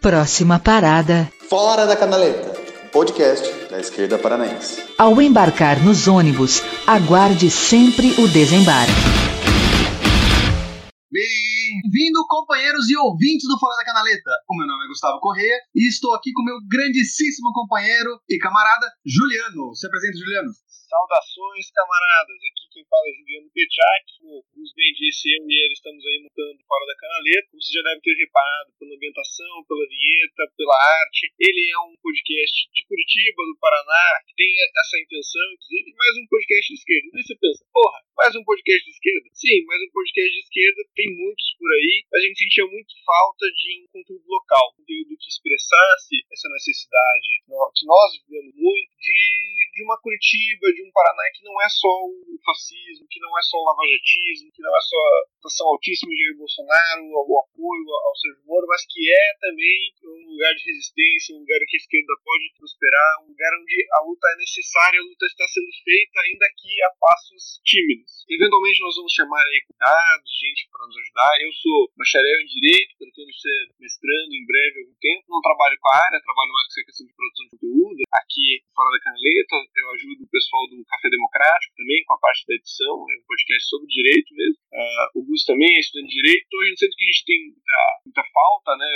Próxima parada. Fora da Canaleta, podcast da esquerda paranaense. Ao embarcar nos ônibus, aguarde sempre o desembarque. Bem-vindo, companheiros e ouvintes do Fora da Canaleta. O meu nome é Gustavo Corrêa e estou aqui com meu grandíssimo companheiro e camarada Juliano. Se apresenta, Juliano. Saudações, camaradas. Aqui quem fala é Juliano Petrak. Como os bem disse, eu e ele estamos aí montando Fora da Canaleta. Como você já deve ter reparado pela ambientação, pela vinheta, pela arte. Ele é um podcast de Curitiba, do Paraná, que tem essa intenção, inclusive, mais um podcast de esquerda. E você pensa, porra, mais um podcast de esquerda? Sim, mais um podcast de esquerda. Tem muitos por aí. A gente sentia muito falta de um conteúdo local, um conteúdo que expressasse essa necessidade que nós vivemos muito de, de uma Curitiba, de um Paraná que não é só o fascismo, que não é só o lavajatismo, que não é só a situação altíssima de Jair Bolsonaro, o apoio ao Sérgio Moro, mas que é também um lugar de resistência, um lugar que a esquerda pode prosperar, um lugar onde a luta é necessária, a luta está sendo feita, ainda que a passos tímidos. Eventualmente nós vamos chamar aí cuidados, gente para nos ajudar. Eu sou bacharel em Direito, pretendo ser mestrando em breve algum tempo, não trabalho com a área, trabalho mais com essa questão de produção de conteúdo. Aqui, fora da canaleta, eu ajudo o pessoal do Café Democrático também, com a parte da edição, é um podcast sobre direito mesmo. Uh, o Gus também é estudante de direito, então a gente sente que a gente tem muita, muita falta, né?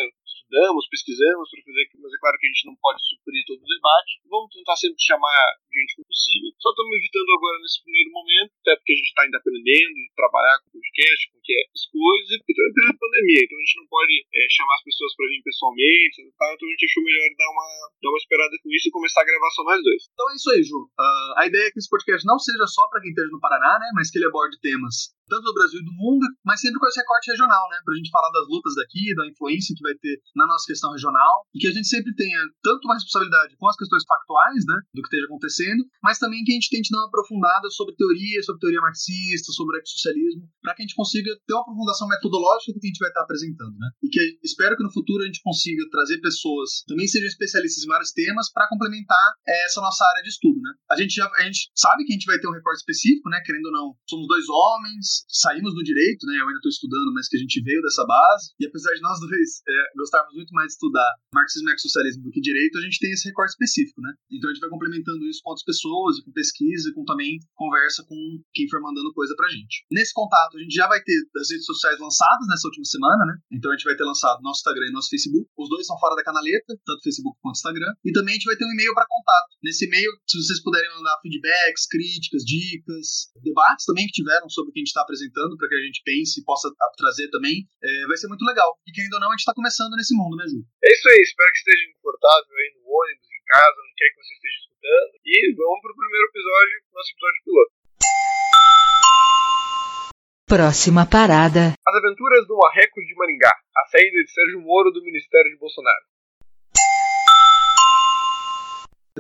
Estudamos, pesquisamos para fazer, mas é claro que a gente não pode suprir todo o debate. Vamos tentar sempre chamar gente como possível. Só estamos evitando agora nesse primeiro momento, até porque a gente está ainda aprendendo, trabalhar com podcast, com que é as coisas, e porque também a pandemia, então a gente não pode é, chamar as pessoas para vir pessoalmente, tá? então a gente achou melhor dar uma, dar uma esperada com isso e começar a gravar só nós dois. Então é isso aí, Ju. Uh, a ideia é que esse podcast não seja só para quem esteja no Paraná, né? Mas que ele aborde temas tanto do Brasil e do mundo, mas sempre com esse recorte regional, né? Pra gente falar das lutas daqui, da influência que vai ter na nossa questão regional, e que a gente sempre tenha tanto uma responsabilidade com as questões factuais, né? Do que esteja acontecendo, mas também que a gente tente dar uma aprofundada sobre teoria, sobre teoria marxista, sobre ecossocialismo, para que a gente consiga ter uma aprofundação metodológica do que a gente vai estar apresentando, né? E que espero que no futuro a gente consiga trazer pessoas também sejam especialistas em vários temas para complementar é, essa nossa área de estudo, né? A gente já a gente sabe que a gente vai ter um recorte específico, né? Querendo ou não, somos dois homens, saímos do direito, né? Eu ainda estou estudando, mas que a gente veio dessa base. E apesar de nós dois é, gostarmos muito mais de estudar marxismo e socialismo do que direito, a gente tem esse recorte específico, né? Então a gente vai complementando isso com outras pessoas, com pesquisa, com também conversa com quem for mandando coisa pra gente. Nesse contato, a gente já vai ter as redes sociais lançadas nessa última semana, né? Então a gente vai ter lançado nosso Instagram e nosso Facebook. Os dois são fora da canaleta, tanto Facebook quanto Instagram. E também a gente vai ter um e-mail para contato. Nesse e-mail, se vocês puderem mandar feedbacks, críticas, dicas, debates também que tiveram sobre o que a gente está apresentando, para que a gente pense e possa trazer também, é, vai ser muito legal. E que ainda não, a gente está começando nesse mundo, né, Ju? É isso aí, espero que esteja confortável aí no ônibus, em casa, onde quer que você esteja escutando. E vamos pro primeiro episódio, nosso episódio piloto. Próxima parada. As aventuras do Marreco de Maringá. A saída de Sérgio Moro do Ministério de Bolsonaro.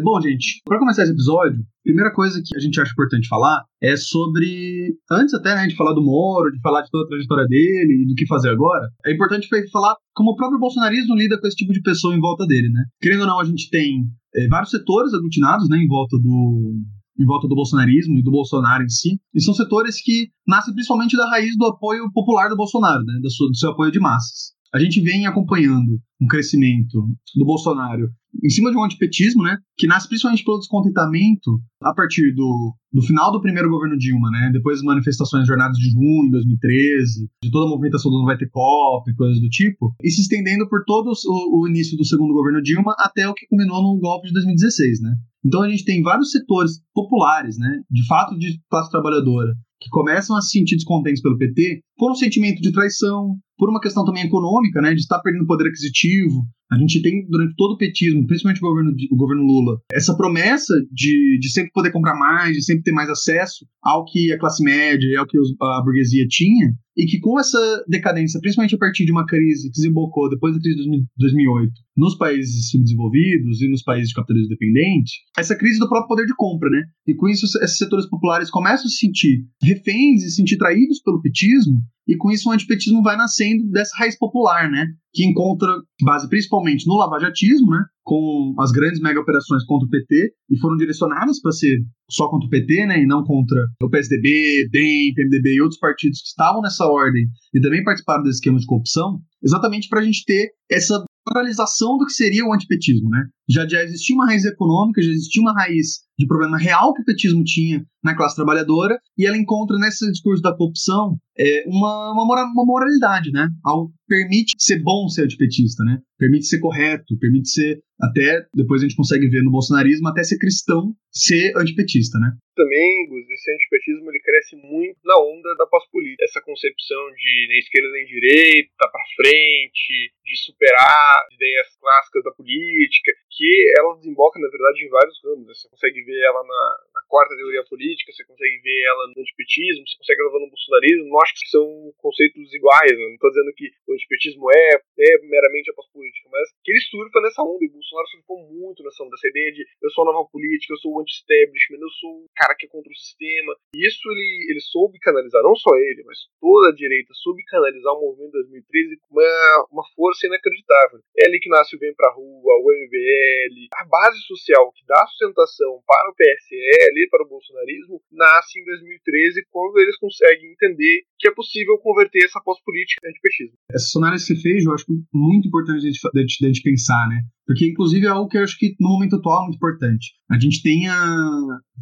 Bom, gente, para começar esse episódio, primeira coisa que a gente acha importante falar é sobre. Antes até né, de falar do Moro, de falar de toda a trajetória dele e do que fazer agora, é importante falar como o próprio bolsonarismo lida com esse tipo de pessoa em volta dele, né? Querendo ou não, a gente tem é, vários setores aglutinados né, em volta do, em volta do bolsonarismo e do Bolsonaro em si, e são setores que nascem principalmente da raiz do apoio popular do Bolsonaro, né, do, seu, do seu apoio de massas. A gente vem acompanhando um crescimento do Bolsonaro em cima de um antipetismo, né, que nasce principalmente pelo descontentamento a partir do, do final do primeiro governo Dilma, né, depois das manifestações jornadas de junho de 2013, de toda a movimentação do Não Vai Ter Copa e coisas do tipo, e se estendendo por todo o, o início do segundo governo Dilma até o que culminou no golpe de 2016, né. Então a gente tem vários setores populares, né, de fato de classe trabalhadora, que começam a se sentir descontentes pelo PT por um sentimento de traição, por uma questão também econômica, né, de estar perdendo poder aquisitivo. A gente tem, durante todo o petismo, principalmente o governo, o governo Lula, essa promessa de, de sempre poder comprar mais, de sempre ter mais acesso ao que a classe média e ao que a burguesia tinha, e que com essa decadência, principalmente a partir de uma crise que desembocou depois da crise de 2008 nos países subdesenvolvidos e nos países de capitalismo dependente, essa crise do próprio poder de compra, né? E com isso esses setores populares começam a se sentir reféns e se sentir traídos pelo petismo, e com isso o antipetismo vai nascendo dessa raiz popular, né? Que encontra base principalmente no lavajatismo, né? Com as grandes mega operações contra o PT, e foram direcionadas para ser só contra o PT, né? E não contra o PSDB, DEM, PMDB e outros partidos que estavam nessa ordem e também participaram desse esquema de corrupção, exatamente para a gente ter essa naturalização do que seria o antipetismo, né? Já, já existia uma raiz econômica, já existia uma raiz de problema real que o petismo tinha na classe trabalhadora, e ela encontra nesse discurso da corrupção é, uma, uma, uma moralidade, né? Algo permite ser bom ser antipetista, né? Permite ser correto, permite ser até, depois a gente consegue ver no bolsonarismo, até ser cristão, ser antipetista, né? Também, Gus, esse antipetismo ele cresce muito na onda da pós-política. Essa concepção de nem esquerda nem direita, para frente, de superar ideias clássicas da política, que ela desemboca, na verdade, em vários ramos. Você consegue ver ela na, na quarta teoria política, você consegue ver ela no antipetismo, você consegue ver no bolsonarismo. Não acho que são conceitos iguais, né? não estou dizendo que o antipetismo é, é meramente a pós-política, mas que ele surfa nessa onda, e o Bolsonaro surfou muito nessa onda, dessa ideia de eu sou a nova política, eu sou o anti-establishment, eu sou o cara que é contra o sistema. E isso ele, ele soube canalizar, não só ele, mas toda a direita soube canalizar o movimento 2013 com uma, uma força inacreditável. É ali que nasce o Vem Pra Rua, o MBL, a base social que dá sustentação para o PSL para o bolsonarismo nasce em 2013 quando eles conseguem entender que é possível converter essa pós-política em antipetismo. Essa análise que você fez, eu acho muito importante a gente, a gente pensar, né? Porque, inclusive, é algo que eu acho que no momento atual é muito importante. A gente tem a.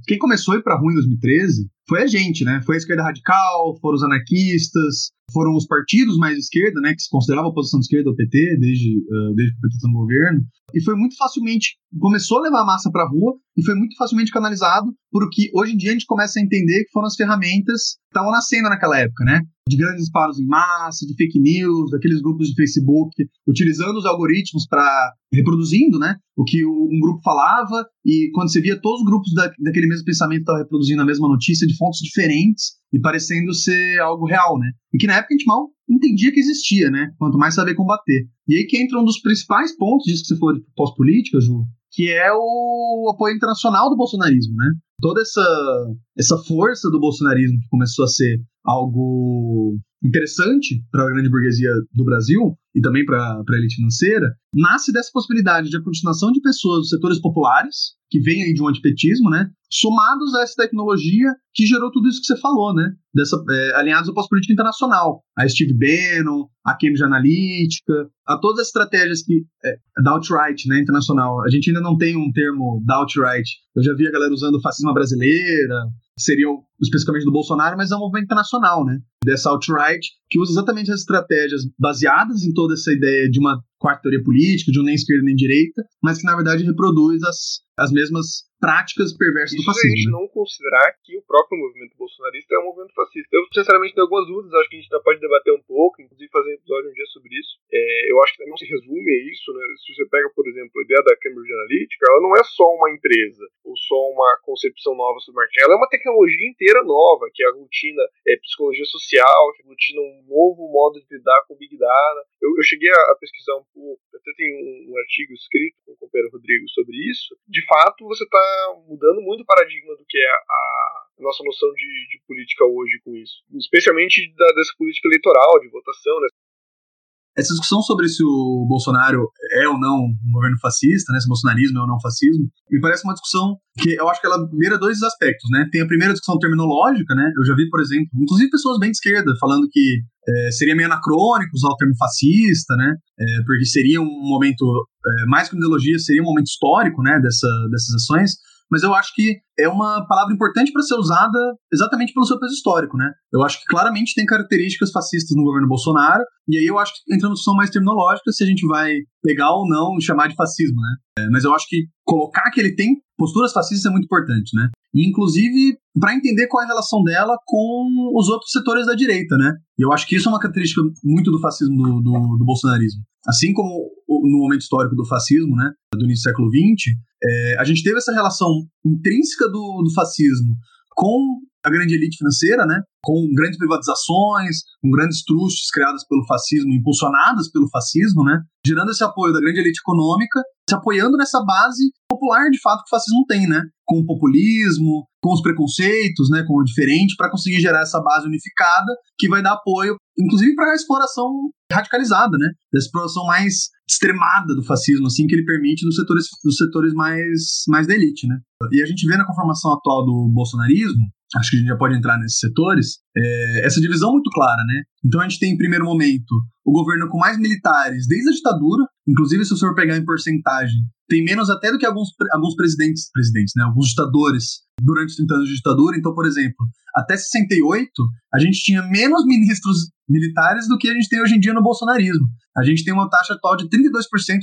Quem começou a ir pra rua em 2013 foi a gente, né? Foi a esquerda radical, foram os anarquistas, foram os partidos mais de esquerda, né? Que se considerava a oposição de esquerda ao PT, desde, uh, desde que o PT está no governo. E foi muito facilmente. Começou a levar a massa pra rua e foi muito facilmente canalizado por o que hoje em dia a gente começa a entender que foram as ferramentas que estavam nascendo naquela época, né? De grandes disparos em massa, de fake news, daqueles grupos de Facebook, utilizando os algoritmos para reproduzindo, né? O que um grupo falava, e quando você via todos os grupos da, daquele mesmo pensamento estavam reproduzindo a mesma notícia de fontes diferentes e parecendo ser algo real, né? E que na época a gente mal entendia que existia, né? Quanto mais saber combater. E aí que entra um dos principais pontos disso que você falou de pós-política, Ju, que é o apoio internacional do bolsonarismo, né? Toda essa, essa força do bolsonarismo que começou a ser algo interessante para a grande burguesia do Brasil e também para a elite financeira, nasce dessa possibilidade de a continuação de pessoas dos setores populares, que vêm aí de um antipetismo, né, somados a essa tecnologia que gerou tudo isso que você falou, né, dessa, é, alinhados à pós-política internacional, a Steve Bannon, a Cambridge Analytica, a todas as estratégias que é, da alt-right, né, internacional. A gente ainda não tem um termo da alt-right. Eu já vi a galera usando fascismo brasileira, seriam especificamente do Bolsonaro, mas é um movimento internacional, né? Dessa alt-right, que usa exatamente as estratégias baseadas em toda essa ideia de uma quarta teoria política, de um nem esquerda nem direita, mas que na verdade reproduz as, as mesmas práticas perversas Isso do fascismo. a gente né? não considerar que o próprio movimento bolsonarista é um movimento fascista. Eu, sinceramente, tenho algumas dúvidas, acho que a gente ainda pode debater um pouco, inclusive fazer um episódio um dia sobre isso. É, eu acho que não se resume a isso, né? Se você pega, por exemplo, a ideia da Cambridge Analytica, ela não é só uma empresa, só uma concepção nova sobre marketing, ela é uma tecnologia inteira nova, que aglutina é, psicologia social, que aglutina um novo modo de lidar com Big Data. Eu, eu cheguei a, a pesquisar um pouco, até tem um, um artigo escrito com o companheiro Rodrigo sobre isso. De fato, você está mudando muito o paradigma do que é a nossa noção de, de política hoje com isso. Especialmente da, dessa política eleitoral, de votação, né? Essa discussão sobre se o Bolsonaro é ou não um governo fascista, né, se o bolsonarismo é ou não fascismo, me parece uma discussão que eu acho que ela beira dois aspectos, né? Tem a primeira discussão terminológica, né? Eu já vi, por exemplo, inclusive pessoas bem de esquerda falando que é, seria meio anacrônico usar o termo fascista, né? É, porque seria um momento, é, mais que uma ideologia, seria um momento histórico, né? Dessa, dessas ações mas eu acho que é uma palavra importante para ser usada exatamente pelo seu peso histórico, né? Eu acho que claramente tem características fascistas no governo Bolsonaro, e aí eu acho que entra no discussão mais terminológica se a gente vai pegar ou não chamar de fascismo, né? É, mas eu acho que colocar que ele tem posturas fascistas é muito importante, né? E, inclusive, para entender qual é a relação dela com os outros setores da direita, né? E eu acho que isso é uma característica muito do fascismo do, do, do bolsonarismo. Assim como no momento histórico do fascismo, né, do início do século XX, é, a gente teve essa relação intrínseca do, do fascismo com a grande elite financeira, né, com grandes privatizações, com grandes trustes criadas pelo fascismo, impulsionadas pelo fascismo, né, gerando esse apoio da grande elite econômica, se apoiando nessa base popular, de fato, que o fascismo tem, né, com o populismo, com os preconceitos, né, com o diferente, para conseguir gerar essa base unificada que vai dar apoio, inclusive para a exploração radicalizada, né, da exploração mais extremada do fascismo, assim, que ele permite dos setores, dos setores mais, mais da elite, né. E a gente vê na conformação atual do bolsonarismo, acho que a gente já pode entrar nesses setores, é, essa divisão muito clara, né? Então a gente tem, em primeiro momento, o governo com mais militares desde a ditadura, inclusive se o senhor pegar em porcentagem, tem menos até do que alguns, alguns presidentes, presidentes, né, alguns ditadores durante os 30 anos de ditadura. Então, por exemplo, até 68, a gente tinha menos ministros militares do que a gente tem hoje em dia no bolsonarismo. A gente tem uma taxa atual de 32%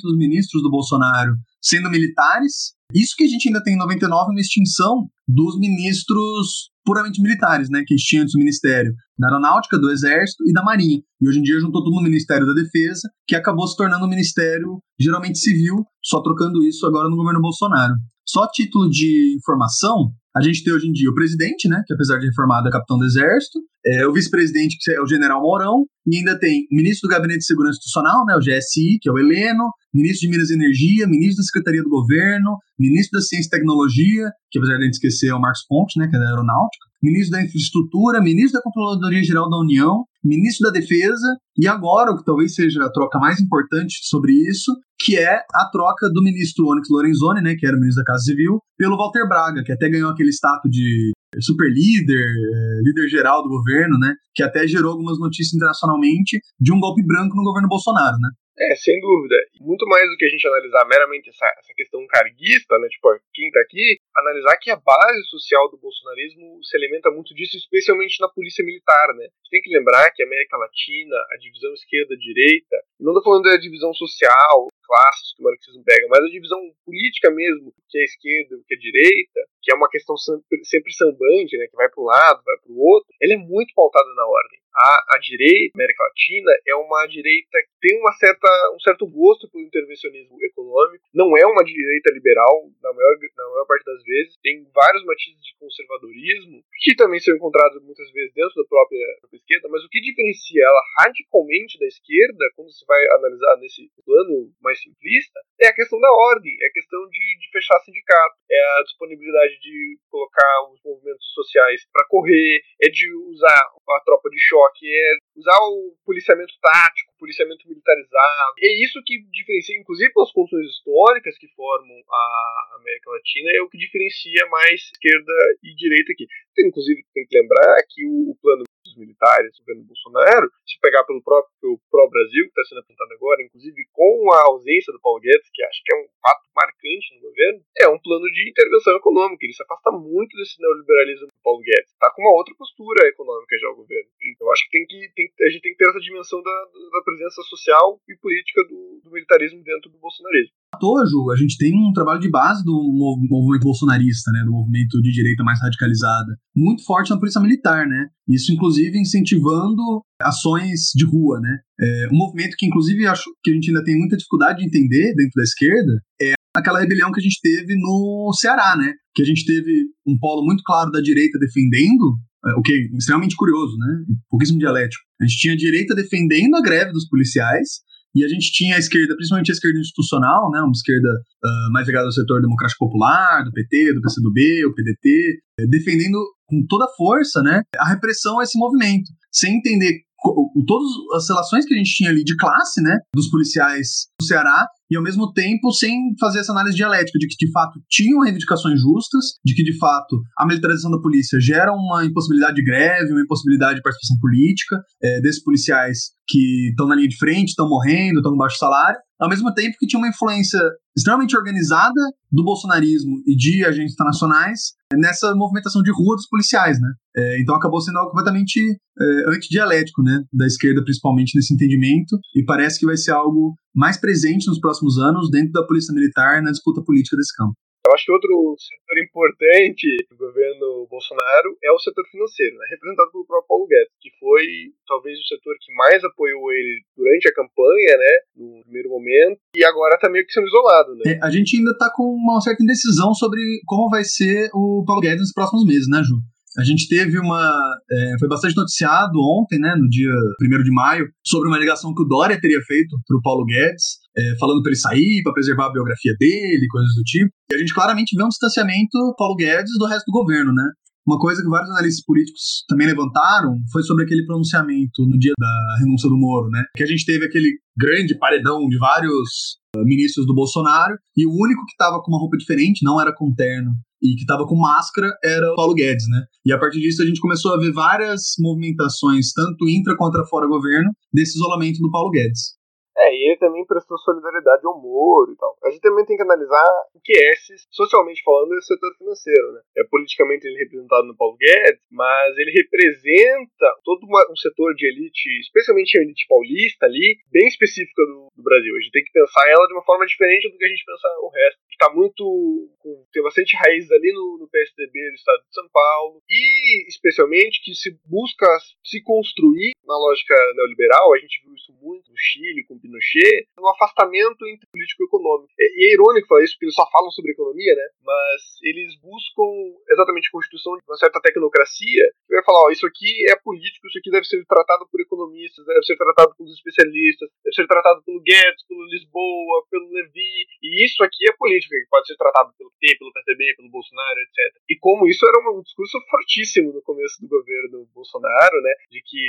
dos ministros do Bolsonaro sendo militares. Isso que a gente ainda tem em 99 uma extinção dos ministros puramente militares, né, que tinha antes do Ministério da Aeronáutica, do Exército e da Marinha. E hoje em dia juntou tudo no Ministério da Defesa, que acabou se tornando um ministério geralmente civil, só trocando isso agora no governo Bolsonaro. Só título de informação, a gente tem hoje em dia o presidente, né, que apesar de reformado é capitão do Exército, é, o vice-presidente, que é o general Mourão, e ainda tem o ministro do Gabinete de Segurança Institucional, né, o GSI, que é o Heleno, ministro de Minas e Energia, ministro da Secretaria do Governo, ministro da Ciência e Tecnologia, que apesar de a gente esquecer é o Marcos Pontes, né, que é da Aeronáutica, ministro da Infraestrutura, ministro da Controladoria Geral da União, ministro da Defesa, e agora, o que talvez seja a troca mais importante sobre isso, que é a troca do ministro Onyx Lorenzoni, né, que era o ministro da Casa Civil, pelo Walter Braga, que até ganhou aquele status de super líder, é, líder geral do governo, né, que até gerou algumas notícias internacionalmente de um golpe branco no governo Bolsonaro, né. É, sem dúvida. Muito mais do que a gente analisar meramente essa, essa questão carguista, né? Tipo, quem tá aqui, analisar que a base social do bolsonarismo se alimenta muito disso, especialmente na polícia militar, né? Tem que lembrar que a América Latina, a divisão esquerda-direita, não tô falando da divisão social, classes que o marxismo pega, mas a divisão política mesmo, que é a esquerda que é a direita, que é uma questão sempre, sempre sambante, né? Que vai para um lado, vai para o outro, ela é muito pautada na ordem a, a direita América Latina é uma direita que tem uma certa, um certo gosto pelo intervencionismo econômico, não é uma direita liberal, na maior, na maior parte das vezes, tem vários matizes de conservadorismo, que também são encontrados muitas vezes dentro da própria, esquerda, mas o que diferencia ela radicalmente da esquerda, quando se vai analisar nesse plano mais simplista, é a questão da ordem, é a questão de, de fechar sindicato, é a disponibilidade de colocar os movimentos sociais para correr, é de usar a tropa de choque é usar o policiamento tático, policiamento militarizado. É isso que diferencia, inclusive pelas condições históricas que formam a América Latina, é o que diferencia mais esquerda e direita aqui. Tem, inclusive, tem que lembrar que o, o plano militares do governo Bolsonaro, se pegar pelo próprio pró-Brasil, que está sendo apontado agora, inclusive com a ausência do Paulo Guedes, que acho que é um fato marcante no governo, é um plano de intervenção econômica. Ele se afasta muito desse neoliberalismo do Paulo Guedes. Está com uma outra postura econômica já o governo. Então, acho que, tem que tem, a gente tem que ter essa dimensão da, da presença social e política do, do militarismo dentro do bolsonarismo. Ju, a gente tem um trabalho de base do movimento bolsonarista, né, do movimento de direita mais radicalizada, muito forte na polícia militar, né? Isso, inclusive, incentivando ações de rua, né? É, um movimento que, inclusive, acho que a gente ainda tem muita dificuldade de entender dentro da esquerda é aquela rebelião que a gente teve no Ceará, né? Que a gente teve um polo muito claro da direita defendendo é, o que é extremamente curioso, né? Pouquíssimo dialético. A gente tinha a direita defendendo a greve dos policiais e a gente tinha a esquerda, principalmente a esquerda institucional, né, uma esquerda uh, mais ligada ao setor democrático popular, do PT, do PCdoB, o PDT, eh, defendendo com toda força né, a repressão a esse movimento, sem entender todas as relações que a gente tinha ali de classe, né, dos policiais do Ceará, e ao mesmo tempo sem fazer essa análise dialética de que de fato tinham reivindicações justas, de que de fato a militarização da polícia gera uma impossibilidade de greve, uma impossibilidade de participação política é, desses policiais que estão na linha de frente, estão morrendo, estão com baixo salário, ao mesmo tempo que tinha uma influência extremamente organizada do bolsonarismo e de agentes internacionais nessa movimentação de rua dos policiais, né? É, então acabou sendo algo completamente é, antidialético, né? Da esquerda, principalmente nesse entendimento, e parece que vai ser algo mais presente nos próximos anos dentro da polícia militar na disputa política desse campo. Eu acho que outro setor importante do governo Bolsonaro é o setor financeiro, né? representado pelo próprio Paulo Guedes, que foi talvez o setor que mais apoiou ele durante a campanha, né, no primeiro momento, e agora está meio que sendo isolado. Né? É, a gente ainda está com uma certa indecisão sobre como vai ser o Paulo Guedes nos próximos meses, né, Ju? A gente teve uma. É, foi bastante noticiado ontem, né, no dia 1 de maio, sobre uma ligação que o Dória teria feito para o Paulo Guedes, é, falando para ele sair, para preservar a biografia dele, coisas do tipo. E a gente claramente vê um distanciamento Paulo Guedes do resto do governo, né? Uma coisa que vários analistas políticos também levantaram foi sobre aquele pronunciamento no dia da renúncia do Moro, né? Que a gente teve aquele grande paredão de vários uh, ministros do Bolsonaro e o único que estava com uma roupa diferente, não era com terno e que estava com máscara era o Paulo Guedes, né? E a partir disso a gente começou a ver várias movimentações, tanto intra quanto fora governo, desse isolamento do Paulo Guedes. É, e ele também prestou solidariedade ao Moro e tal. A gente também tem que analisar o que é, esse, socialmente falando, esse setor financeiro, né? É politicamente ele representado no Paulo Guedes, mas ele representa todo uma, um setor de elite, especialmente a elite paulista ali, bem específica do, do, Brasil. A gente tem que pensar ela de uma forma diferente do que a gente pensa o resto. Que tá muito. tem bastante raízes ali no, no PSDB do estado de São Paulo, e especialmente que se busca se construir na lógica neoliberal, a gente viu isso muito no Chile, com Pinochet, um afastamento entre político e econômico. E é irônico falar isso, porque eles só falam sobre economia, né? Mas eles buscam exatamente a constituição de uma certa tecnocracia, que vai falar, ó, isso aqui é político, isso aqui deve ser tratado por economistas, deve ser tratado pelos especialistas, deve ser tratado pelo Guedes, pelo Lisboa, pelo Levi, e isso aqui é política, que pode ser tratado pelo P, pelo PSDB, pelo Bolsonaro, etc. E como isso era um discurso fortíssimo no começo do governo Bolsonaro, né, de que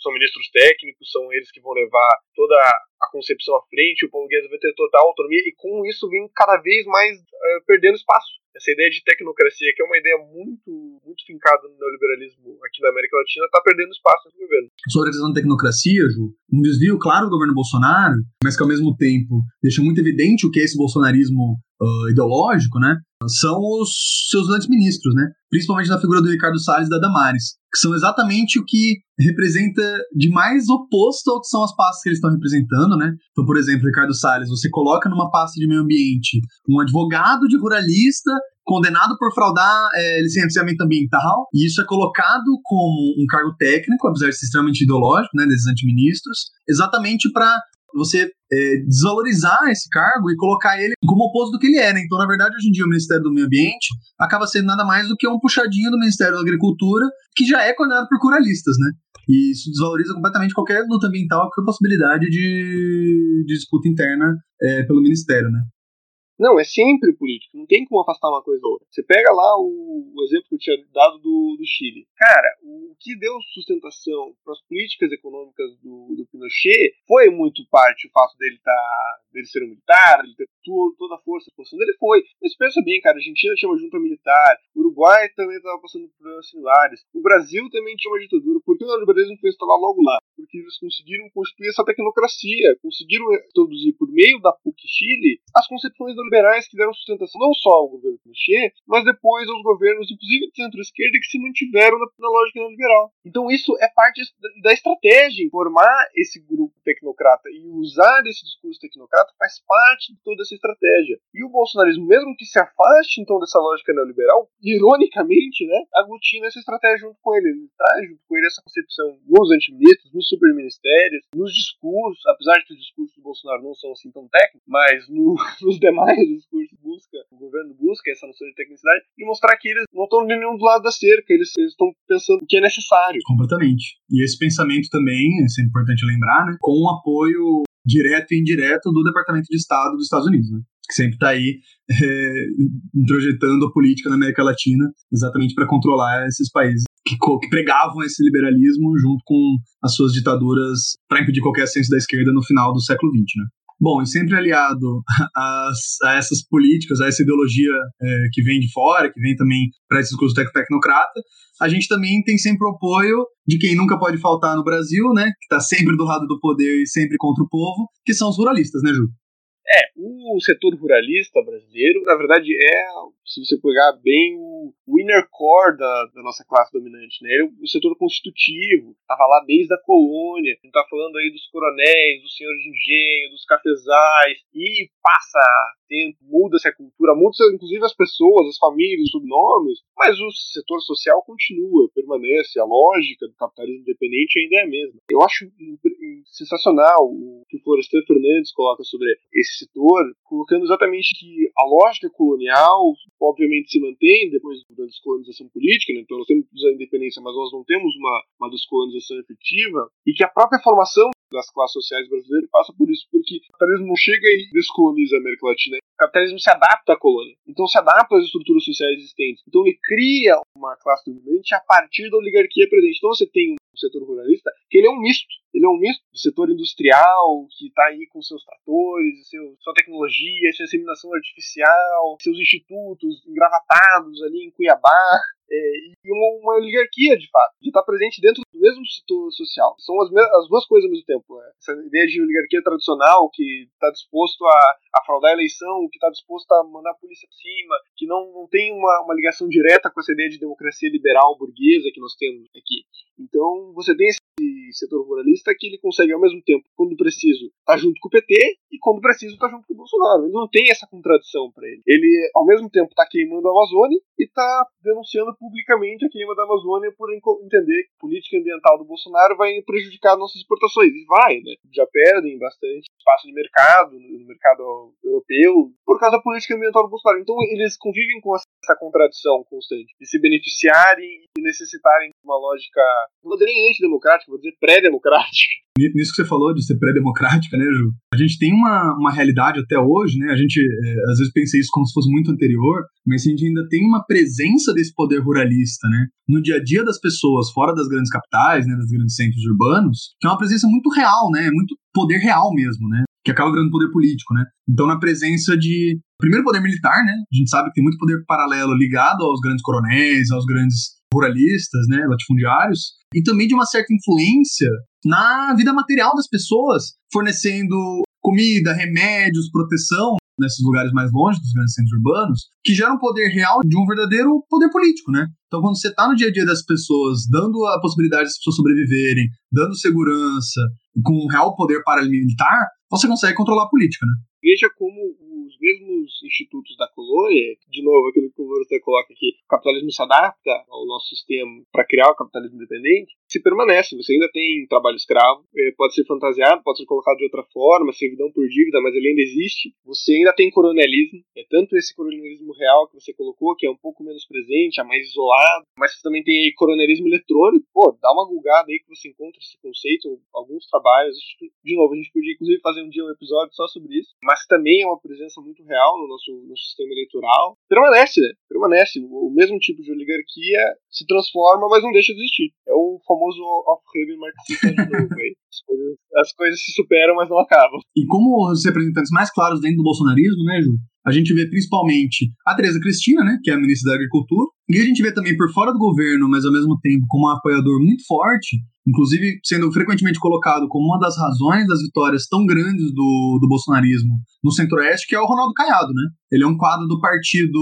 são ministros técnicos, são eles que vão levar toda a concepção à frente, o Paulo Guedes vai ter total autonomia, e com isso vem cada vez mais uh, perdendo espaço essa ideia de tecnocracia, que é uma ideia muito, muito fincada no neoliberalismo aqui na América Latina, está perdendo espaço no governo. Sobre a questão da tecnocracia, Ju, um desvio claro do governo Bolsonaro, mas que ao mesmo tempo deixa muito evidente o que é esse bolsonarismo uh, ideológico, né? São os seus grandes ministros, né? Principalmente na figura do Ricardo Salles e da Damares, que são exatamente o que representa de mais oposto ao que são as pastas que eles estão representando, né? Então, por exemplo, Ricardo Salles, você coloca numa pasta de meio ambiente um advogado de ruralista condenado por fraudar é, licenciamento ambiental, e isso é colocado como um cargo técnico, apesar de ser extremamente ideológico, né, desses antiministros, exatamente para você é, desvalorizar esse cargo e colocar ele como oposto do que ele é, né? Então, na verdade, hoje em dia, o Ministério do Meio Ambiente acaba sendo nada mais do que um puxadinho do Ministério da Agricultura, que já é coordenado por curalistas, né? E isso desvaloriza completamente qualquer luta ambiental, qualquer possibilidade de, de disputa interna é, pelo Ministério, né? Não, é sempre político, não tem como afastar uma coisa ou outra. Você pega lá o, o exemplo que eu tinha dado do, do Chile. Cara, o que deu sustentação para as políticas econômicas do, do, Pinochet foi muito parte o fato dele tá, dele ser um militar, ele ter tu, toda a força, a posição dele foi. Mas pensa bem, cara, a Argentina tinha uma junta militar, o Uruguai também estava passando por problemas similares, o Brasil também tinha uma ditadura. Por que o neoliberalismo foi instalar logo lá? Porque eles conseguiram construir essa tecnocracia, conseguiram introduzir por meio da PUC Chile as concepções do liberais que deram sustentação não só ao governo Pinochet, mas depois aos governos, inclusive de centro-esquerda, que se mantiveram na, na lógica neoliberal. Então isso é parte da estratégia, formar esse grupo tecnocrata e usar esse discurso tecnocrata faz parte de toda essa estratégia. E o bolsonarismo, mesmo que se afaste então dessa lógica neoliberal, ironicamente, né, aglutina essa estratégia junto com ele. Ele traz junto com ele essa concepção nos antiministros, nos superministérios, nos discursos, apesar de que os discursos do Bolsonaro não são assim tão técnicos, mas no, nos demais o discurso busca, o governo busca essa noção de tecnicidade e mostrar que eles não estão nenhum do lado da cerca, eles estão pensando o que é necessário. Completamente. E esse pensamento também, é importante lembrar, né, com o apoio direto e indireto do Departamento de Estado dos Estados Unidos, né? que sempre está aí é, introjetando a política na América Latina exatamente para controlar esses países que, que, pregavam esse liberalismo junto com as suas ditaduras para impedir qualquer ascenso da esquerda no final do século XX, né? Bom, e sempre aliado a, a essas políticas, a essa ideologia é, que vem de fora, que vem também para esse discurso tecnocrata, a gente também tem sempre o apoio de quem nunca pode faltar no Brasil, né? Que está sempre do lado do poder e sempre contra o povo, que são os ruralistas, né, Ju? É, o setor ruralista brasileiro, na verdade, é, se você pegar bem o, inner core da, da, nossa classe dominante, né? Ele é o setor constitutivo, estava lá desde a colônia, a gente tá falando aí dos coronéis, dos senhores de engenho, dos cafezais, e passa tempo, muda-se a cultura, muda-se inclusive as pessoas, as famílias, os sobrenomes, mas o setor social continua, permanece, a lógica do capitalismo independente ainda é a mesma. Eu acho sensacional o que o Florestan Fernandes coloca sobre esse setor, colocando exatamente que a lógica colonial, obviamente, se mantém depois da descolonização política, né? então nós temos a independência, mas nós não temos uma, uma descolonização efetiva, e que a própria formação das classes sociais brasileiras passa por isso, porque o capitalismo não chega e descoloniza a América Latina. O capitalismo se adapta à colônia, então se adapta às estruturas sociais existentes. Então ele cria uma classe dominante a partir da oligarquia presente. Então você tem um setor ruralista que ele é um misto. Ele é um misto do setor industrial, que está aí com seus tratores, seu, sua tecnologia, sua inseminação artificial, seus institutos engravatados ali em Cuiabá, é, e uma, uma, oligarquia, de fato, de estar presente dentro do mesmo setor social. São as, as duas coisas ao mesmo tempo. Né? Essa ideia de oligarquia tradicional, que está disposto a, a fraudar a eleição, que está disposto a mandar a polícia por cima, que não, não tem uma, uma ligação direta com essa ideia de democracia liberal burguesa que nós temos aqui. Então, você tem esse setor ruralista que ele consegue, ao mesmo tempo, quando preciso, estar tá junto com o PT e quando preciso, estar tá junto com o Bolsonaro. Ele não tem essa contradição para ele. Ele, ao mesmo tempo, está queimando a Amazônia e está denunciando publicamente a queima da Amazônia por entender que a política ambiental do Bolsonaro vai prejudicar nossas exportações. E vai, né? Já perdem bastante espaço de mercado no mercado europeu por causa da política ambiental do Bolsonaro. Então, eles convivem com essa contradição constante de se beneficiarem e necessitarem de uma lógica, vou dizer nem antidemocrática, vou dizer pré-democrática. Nisso que você falou de ser pré-democrática, né, Ju? A gente tem uma, uma realidade até hoje, né? A gente é, às vezes pensa isso como se fosse muito anterior, mas a gente ainda tem uma presença desse poder ruralista, né? No dia a dia das pessoas, fora das grandes capitais, né, dos grandes centros urbanos, que é uma presença muito real, né? Muito poder real mesmo, né? Que acaba virando poder político, né? Então, na presença de. Primeiro, poder militar, né? A gente sabe que tem muito poder paralelo ligado aos grandes coronéis, aos grandes ruralistas, né, latifundiários, e também de uma certa influência na vida material das pessoas, fornecendo comida, remédios, proteção nesses lugares mais longe dos grandes centros urbanos, que gera um poder real de um verdadeiro poder político, né? Então, quando você está no dia a dia das pessoas, dando a possibilidade das pessoas sobreviverem, dando segurança, com um real poder paramilitar, você consegue controlar a política, né? Veja como mesmos institutos da colônia, de novo, aquilo que o Lourdes coloca aqui, o capitalismo se adapta ao nosso sistema para criar o capitalismo independente, se permanece. Você ainda tem trabalho escravo, é, pode ser fantasiado, pode ser colocado de outra forma, servidão por dívida, mas ele ainda existe. Você ainda tem coronelismo, é tanto esse coronelismo real que você colocou, que é um pouco menos presente, é mais isolado, mas você também tem coronelismo eletrônico. Pô, dá uma gulgada aí que você encontra esse conceito, alguns trabalhos. De novo, a gente podia inclusive fazer um dia um episódio só sobre isso, mas também é uma presença muito real no nosso, no sistema eleitoral. Permanece, né? Permanece. O mesmo tipo de oligarquia se transforma, mas não deixa de existir. É o famoso off-haven marxista de novo aí. As coisas, as coisas se superam, mas não acabam. E como os representantes mais claros dentro do bolsonarismo, né, Ju? A gente vê principalmente a Tereza Cristina, né, que é a ministra da Agricultura, e a gente vê também por fora do governo, mas ao mesmo tempo como um apoiador muito forte, inclusive sendo frequentemente colocado como uma das razões das vitórias tão grandes do, do bolsonarismo no Centro-Oeste, que é o Ronaldo Caiado, né? Ele é um quadro do Partido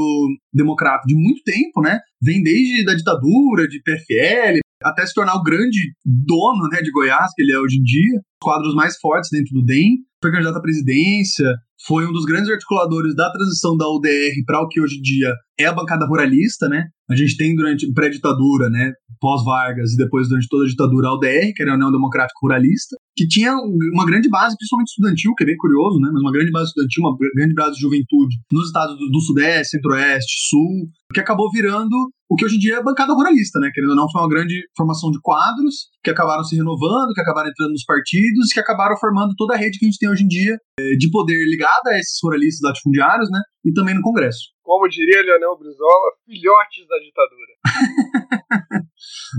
Democrata de muito tempo, né? Vem desde da ditadura, de PFL, até se tornar o grande dono né, de Goiás, que ele é hoje em dia, quadros mais fortes dentro do DEM, foi candidato à presidência, foi um dos grandes articuladores da transição da UDR para o que hoje em dia é a bancada ruralista, né? A gente tem durante pré-ditadura, né, pós-Vargas e depois durante toda a ditadura a UDR, que era a União Democrática Ruralista, que tinha uma grande base, principalmente estudantil, que é bem curioso, né, mas uma grande base estudantil, uma grande base de juventude nos estados do, do Sudeste, Centro-Oeste, Sul, que acabou virando o que hoje em dia é a bancada ruralista, né? Querendo ou não, foi uma grande formação de quadros que acabaram se renovando, que acabaram entrando nos partidos, que acabaram formando toda a rede que a gente tem hoje em dia eh, de poder ligada a esses ruralistas latifundiários, né? E também no Congresso. Como diria Leonel Brizola, filhotes da ditadura.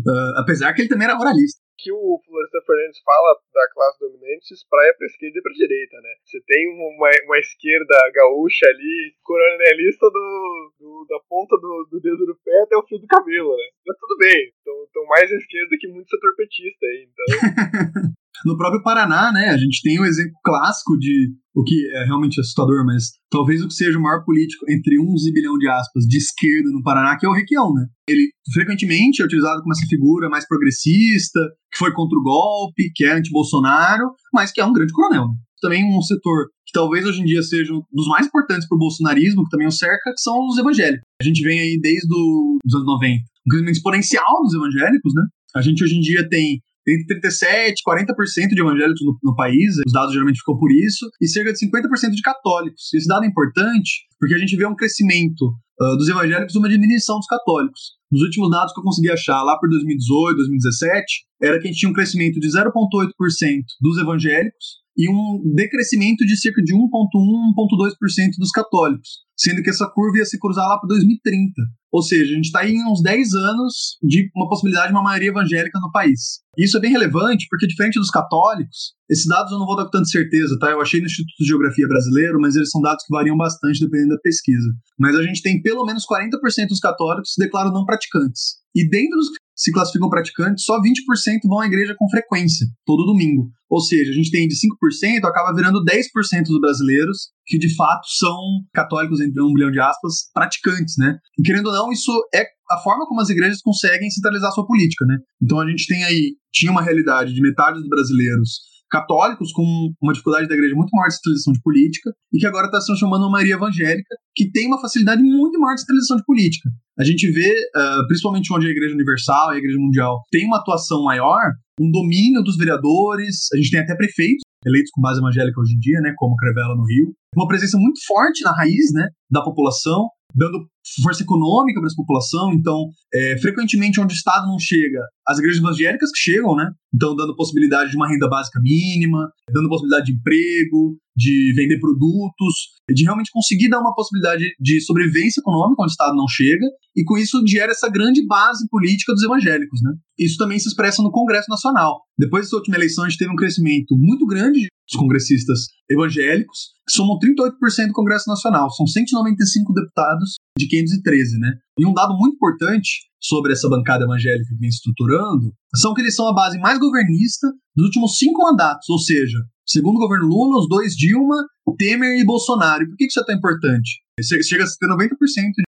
uh, apesar que ele também era ruralista que o Florestan Fernandes fala da classe dominante se espraia pra esquerda e pra direita, né? Você tem uma, uma esquerda gaúcha ali, coronelista do, do da ponta do, do, dedo do pé até o fio do cabelo, né? Mas tudo bem, estão mais à esquerda que muito setor petista aí, então... No próprio Paraná, né, a gente tem um exemplo clássico de o que é realmente assustador, mas talvez o que seja o maior político entre um zibilhão de aspas de esquerda no Paraná, que é o Requião, né? Ele frequentemente é utilizado como essa figura mais progressista, que foi contra o golpe, que é anti-Bolsonaro, mas que é um grande coronel. Né? Também um setor que talvez hoje em dia seja um dos mais importantes para o bolsonarismo, que também o cerca, que são os evangélicos. A gente vem aí desde os anos 90, um crescimento exponencial dos evangélicos, né? A gente hoje em dia tem entre 37% e 40% de evangélicos no, no, país, os dados geralmente ficam por isso, e cerca de 50% de católicos. Esse dado é importante porque a gente vê um crescimento uh, dos evangélicos e uma diminuição dos católicos. Nos últimos dados que eu consegui achar, lá por 2018, 2017, era que a gente tinha um crescimento de 0,8% dos evangélicos e um decrescimento de cerca de 1,1, 1,2% dos católicos, sendo que essa curva ia se cruzar lá para 2030. Ou seja, a gente está em uns 10 anos de uma possibilidade de uma maioria evangélica no país. Isso é bem relevante porque, diferente dos católicos, esses dados eu não vou dar com tanta certeza, tá? Eu achei no Instituto de Geografia Brasileiro, mas eles são dados que variam bastante dependendo da pesquisa. Mas a gente tem pelo menos 40% dos católicos que se declaram não praticantes. E dentro dos se classificam praticantes, só 20% vão à igreja com frequência, todo domingo. Ou seja, a gente tem de 5%, acaba virando 10% dos brasileiros que de fato são católicos, entre um bilhão de aspas, praticantes, né? E querendo ou não, isso é a forma como as igrejas conseguem centralizar sua política, né? Então a gente tem aí, tinha uma realidade de metade dos brasileiros católicos com uma dificuldade da igreja muito maior de centralização de política e que agora está se transformando numa Maria evangélica que tem uma facilidade muito maior de centralização de política. A gente vê, uh, principalmente onde a Igreja Universal e a Igreja Mundial tem uma atuação maior, um domínio dos vereadores, a gente tem até prefeitos eleitos com base evangélica hoje em dia, né, como Crevela no Rio, uma presença muito forte na raiz, né, da população, dando força econômica para essa população. Então, é, frequentemente, onde o Estado não chega, as igrejas evangélicas que chegam, né? Então, dando possibilidade de uma renda básica mínima, dando possibilidade de emprego, de vender produtos, de realmente conseguir dar uma possibilidade de sobrevivência econômica onde o Estado não chega, e com isso gera essa grande base política dos evangélicos, né? Isso também se expressa no Congresso Nacional. Depois dessa última eleição, a gente teve um crescimento muito grande dos congressistas evangélicos, que somam 38% do Congresso Nacional. São 195 deputados de 513, né? E um dado muito importante sobre essa bancada evangélica que vem estruturando são que eles são a base mais governista dos últimos cinco mandatos, ou seja, segundo o governo Lula, os dois Dilma, Temer e Bolsonaro. E por que isso é tão importante? Chega a ter 90%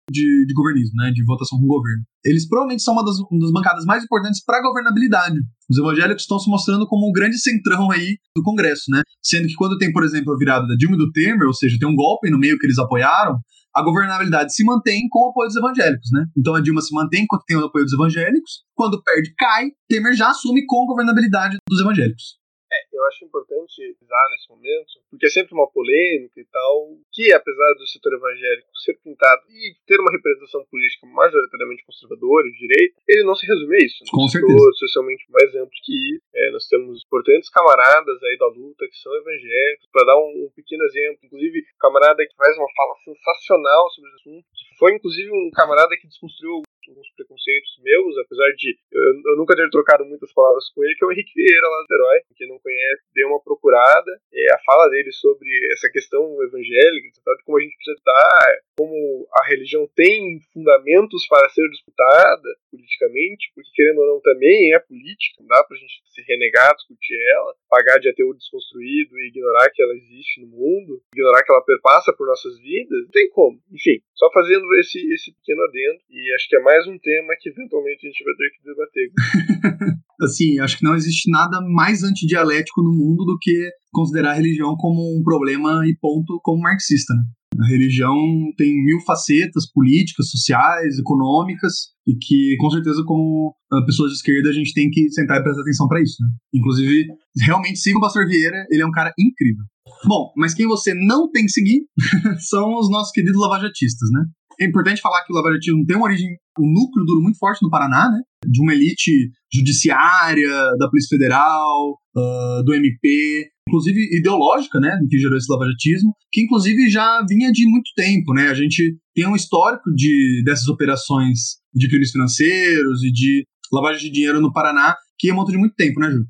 de, de governismo, né, de votação com o governo. Eles provavelmente são uma das, uma das bancadas mais importantes para a governabilidade. Os evangélicos estão se mostrando como um grande centrão aí do Congresso, né? Sendo que quando tem, por exemplo, a virada da Dilma e do Temer, ou seja, tem um golpe no meio que eles apoiaram, a governabilidade se mantém com o apoio dos evangélicos, né? Então a Dilma se mantém enquanto tem o apoio dos evangélicos, quando perde, cai, Temer já assume com a governabilidade dos evangélicos. É, eu acho importante usar nesse momento, porque é sempre uma polêmica e tal, que apesar do setor evangélico ser pintado e ter uma representação política majoritariamente conservadora e de direita, ele não se resume a isso. Né? Com certeza. socialmente mais amplo que é, nós temos importantes camaradas aí da luta que são evangélicos, para dar um, um, pequeno exemplo, inclusive camarada que faz uma fala sensacional sobre o assunto, foi inclusive um camarada que desconstruiu alguns preconceitos meus, apesar de eu, eu, nunca ter trocado muitas palavras com ele, que é o Henrique Vieira lá do Herói. Quem não conhece, dê uma procurada. É, a fala dele sobre essa questão evangélica, de como a gente precisa estar, como a religião tem fundamentos para ser disputada politicamente, porque querendo ou não também é política, não dá pra gente se renegar, discutir ela, pagar de ateu desconstruído e ignorar que ela existe no mundo, ignorar que ela perpassa por nossas vidas, não tem como. Enfim, só fazendo esse, esse pequeno adendo, e acho que é mais um tema que eventualmente a gente vai ter que debater. assim, acho que não existe nada mais antidialético no mundo do que considerar a religião como um problema e ponto como marxista, né? A religião tem mil facetas políticas, sociais, econômicas, e que, com certeza, como uh, pessoas de esquerda, a gente tem que sentar e prestar atenção para isso. Né? Inclusive, realmente siga o Pastor Vieira, ele é um cara incrível. Bom, mas quem você não tem que seguir são os nossos queridos lavajatistas, né? É importante falar que o lavajatismo tem uma origem, um núcleo duro muito forte no Paraná, né? De uma elite judiciária, da Polícia Federal, uh, do MP, inclusive ideológica, né, do que gerou esse lavajatismo, que inclusive já vinha de muito tempo, né? A gente tem um histórico de dessas operações de crimes financeiros e de lavagem de dinheiro no Paraná que remonta de muito tempo, né, Ju?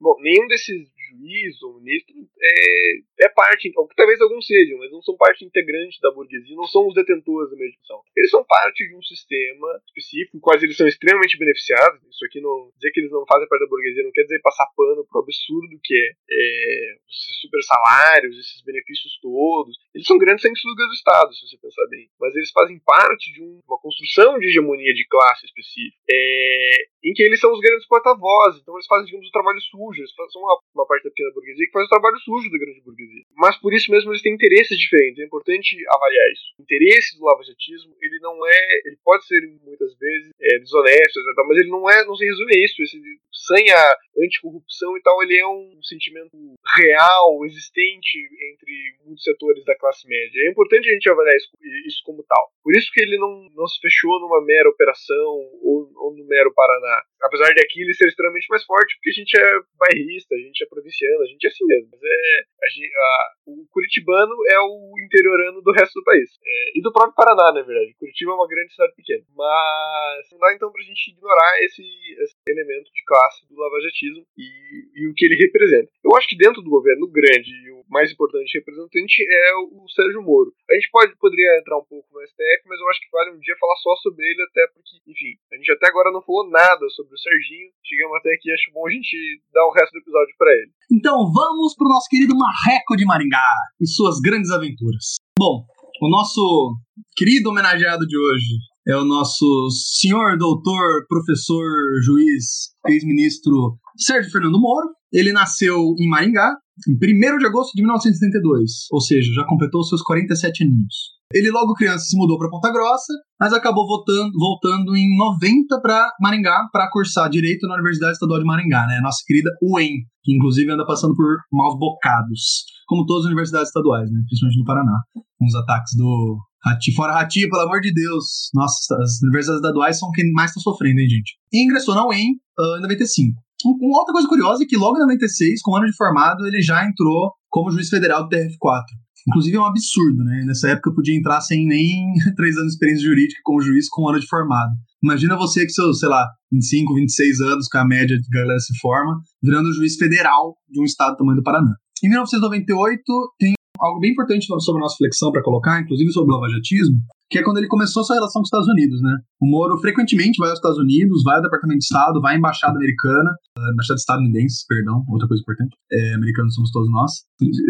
Bom, nenhum desses juiz ou ministro é, é parte, ou talvez alguns sejam, mas não são parte integrante da burguesia, não são os detentores da mediação. Eles são parte de um sistema específico, quais eles são extremamente beneficiados. Isso aqui não dizer que eles não fazem parte da burguesia não quer dizer passar pano pro absurdo que é, é esses super salários, esses benefícios todos. Eles são grandes sanguessugas do Estado, se você pensar bem. Mas eles fazem parte de um, uma construção de hegemonia de classe específica, é, em que eles são os grandes porta-vozes. Então eles fazem, digamos, o trabalho sujo. Eles são uma, uma parte da pequena burguesia que faz o trabalho sujo da grande burguesia. Mas por isso mesmo eles têm interesses diferentes. É importante avaliar isso. O interesse do lavajatismo, ele não é, ele pode ser muitas vezes é, desonesto, mas ele não é, não se resume a isso. Esse sanha anticorrupção e tal, ele é um sentimento real, existente entre muitos setores da classe média. É importante a gente avaliar isso, isso como tal. Por isso que ele não, não se fechou numa mera operação ou, ou no mero Paraná. Apesar de aqui ele ser extremamente mais forte, porque a gente é bairrista, a gente é provinciano, a gente é assim mesmo. Mas é, a, a, o curitibano é o interiorano do resto do país. É, e do próprio Paraná, na verdade. Curitiba é uma grande cidade pequena. Mas não dá então pra gente ignorar esse, esse elemento de classe do lavajatismo e, e o que ele representa. Eu acho que dentro do governo grande e mais importante representante é o Sérgio Moro. A gente pode, poderia entrar um pouco no STF, mas eu acho que vale um dia falar só sobre ele, até porque, enfim, a gente até agora não falou nada sobre o Serginho. Chegamos até aqui, acho bom a gente dar o resto do episódio para ele. Então vamos pro nosso querido Marreco de Maringá e suas grandes aventuras. Bom, o nosso querido homenageado de hoje é o nosso senhor doutor, professor, juiz, ex-ministro Sérgio Fernando Moro. Ele nasceu em Maringá em 1 de agosto de 1972, ou seja, já completou seus 47 aninhos. Ele logo criança se mudou para Ponta Grossa, mas acabou voltando, voltando em 90 para Maringá para cursar direito na Universidade Estadual de Maringá, né? Nossa querida UEM, que inclusive anda passando por maus bocados, como todas as universidades estaduais, né? Principalmente no Paraná, com os ataques do Rati, fora Rati, pelo amor de Deus. Nossa, as universidades estaduais são quem mais está sofrendo, hein, gente? E ingressou na UEM uh, em 95. Uma outra coisa curiosa é que logo em 96, com o ano de formado, ele já entrou como juiz federal do TRF4. Inclusive é um absurdo, né? Nessa época eu podia entrar sem nem três anos de experiência jurídica como juiz com um ano de formado. Imagina você que seus, sei lá, 25, 26 anos, com a média de galera se forma, virando juiz federal de um estado do tamanho do Paraná. Em 1998, tem algo bem importante sobre a nossa flexão para colocar, inclusive sobre o lavajatismo, que é quando ele começou sua relação com os Estados Unidos, né? O Moro frequentemente vai aos Estados Unidos, vai ao Departamento de Estado, vai à Embaixada Americana, Embaixada estadunidense, perdão, outra coisa importante, é, americanos somos todos nós.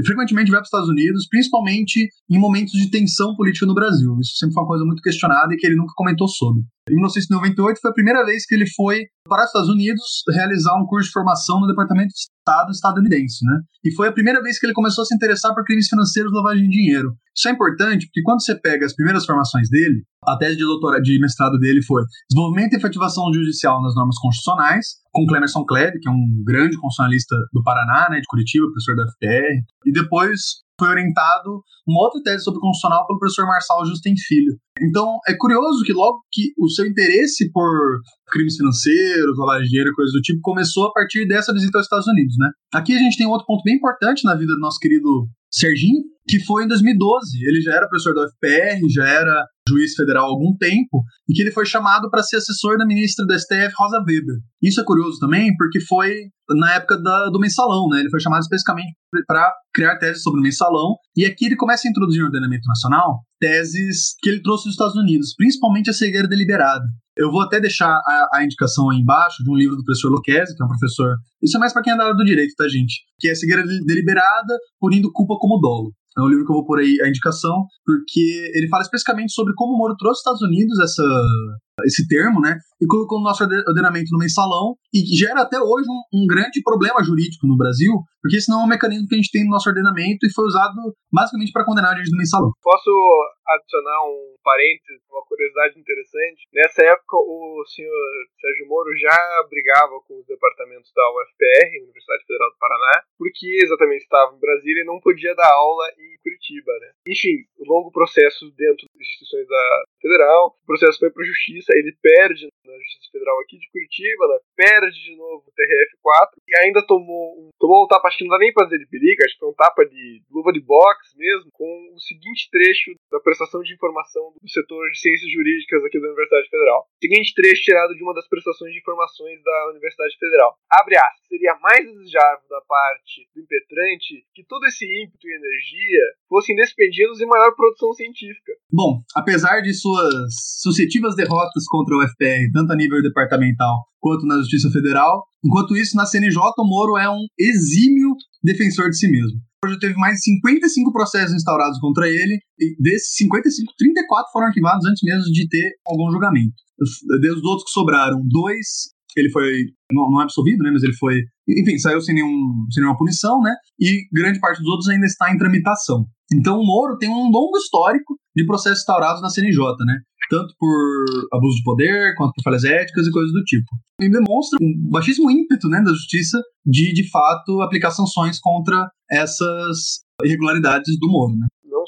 Frequentemente vai para os Estados Unidos, principalmente em momentos de tensão política no Brasil. Isso sempre foi uma coisa muito questionada e que ele nunca comentou sobre. Em 1998 foi a primeira vez que ele foi para os Estados Unidos realizar um curso de formação no Departamento de Estado estadunidense, né? E foi a primeira vez que ele começou a se interessar por crimes financeiros e lavagem de dinheiro. Isso é importante porque quando você pega as primeiras formações dele, a tese de doutorado de mestrado dele foi Desenvolvimento e efetivação judicial nas normas constitucionais, com Clemerson Klebe, que é um grande constitucionalista do Paraná, né, de Curitiba, professor da FPR, e depois foi orientado uma outra tese sobre constitucional pelo professor Marçal Justin Filho. Então, é curioso que logo que o seu interesse por crimes financeiros, lavagem de dinheiro, coisas do tipo, começou a partir dessa visita aos Estados Unidos, né? Aqui a gente tem outro ponto bem importante na vida do nosso querido Serginho, que foi em 2012. Ele já era professor da UFPR, já era juiz federal há algum tempo, e que ele foi chamado para ser assessor da ministra do STF, Rosa Weber. Isso é curioso também, porque foi na época da, do mensalão, né? Ele foi chamado especificamente para criar teses sobre o mensalão, e aqui ele começa a introduzir no ordenamento nacional teses que ele trouxe dos Estados Unidos, principalmente a cegueira deliberada. Eu vou até deixar a, a, indicação aí embaixo de um livro do professor Lucchesi, que é um professor. Isso é mais para quem é da área do direito, tá, gente? Que é Cegueira Deliberada, punindo culpa como dolo. É um livro que eu vou pôr aí a indicação, porque ele fala especificamente sobre como o Moro trouxe aos Estados Unidos essa, esse termo, né? E colocou no nosso ordenamento no mensalão, e gera até hoje um, um, grande problema jurídico no Brasil, porque esse não é um mecanismo que a gente tem no nosso ordenamento e foi usado basicamente para condenar a gente do mensalão. Posso adicionar um parênteses, uma curiosidade interessante? Nessa época, o senhor Sérgio Moro já brigava com os departamentos da UFPR, Universidade Federal do Paraná, porque exatamente estava em Brasília e não podia dar aula em Curitiba, né? Enfim, o longo processo dentro das instituições da federal, o processo foi para a justiça, ele perde na Justiça Federal aqui de Curitiba, né? perde de novo o TRF4 e ainda tomou um, tomou um tapa, acho que não dá nem pra dizer de perigo, acho que foi um tapa de luva de boxe mesmo, com o seguinte trecho da prestação de informação do setor de ciências jurídicas aqui da Universidade Federal. Seguinte trecho tirado de uma das prestações de informações da Universidade Federal. Abre aspas. Seria mais desejável da parte do impetrante que todo esse ímpeto e energia fossem despendidos em maior produção científica. Bom, apesar de suas sucessivas derrotas contra o FPR, tanto a nível departamental quanto na Justiça Federal, enquanto isso, na CNJ, o Moro é um exímio defensor de si mesmo. Já teve mais de 55 processos instaurados contra ele, e desses 55, 34 foram arquivados antes mesmo de ter algum julgamento. Dos outros que sobraram, dois ele foi, não, não é absolvido, né, mas ele foi, enfim, saiu sem, nenhum, sem nenhuma punição, né, e grande parte dos outros ainda está em tramitação. Então o Moro tem um longo histórico de processos instaurados na CNJ, né, tanto por abuso de poder, quanto por falhas éticas e coisas do tipo. E demonstra um baixíssimo ímpeto né, da justiça de, de fato, aplicar sanções contra essas irregularidades do Moro. Né?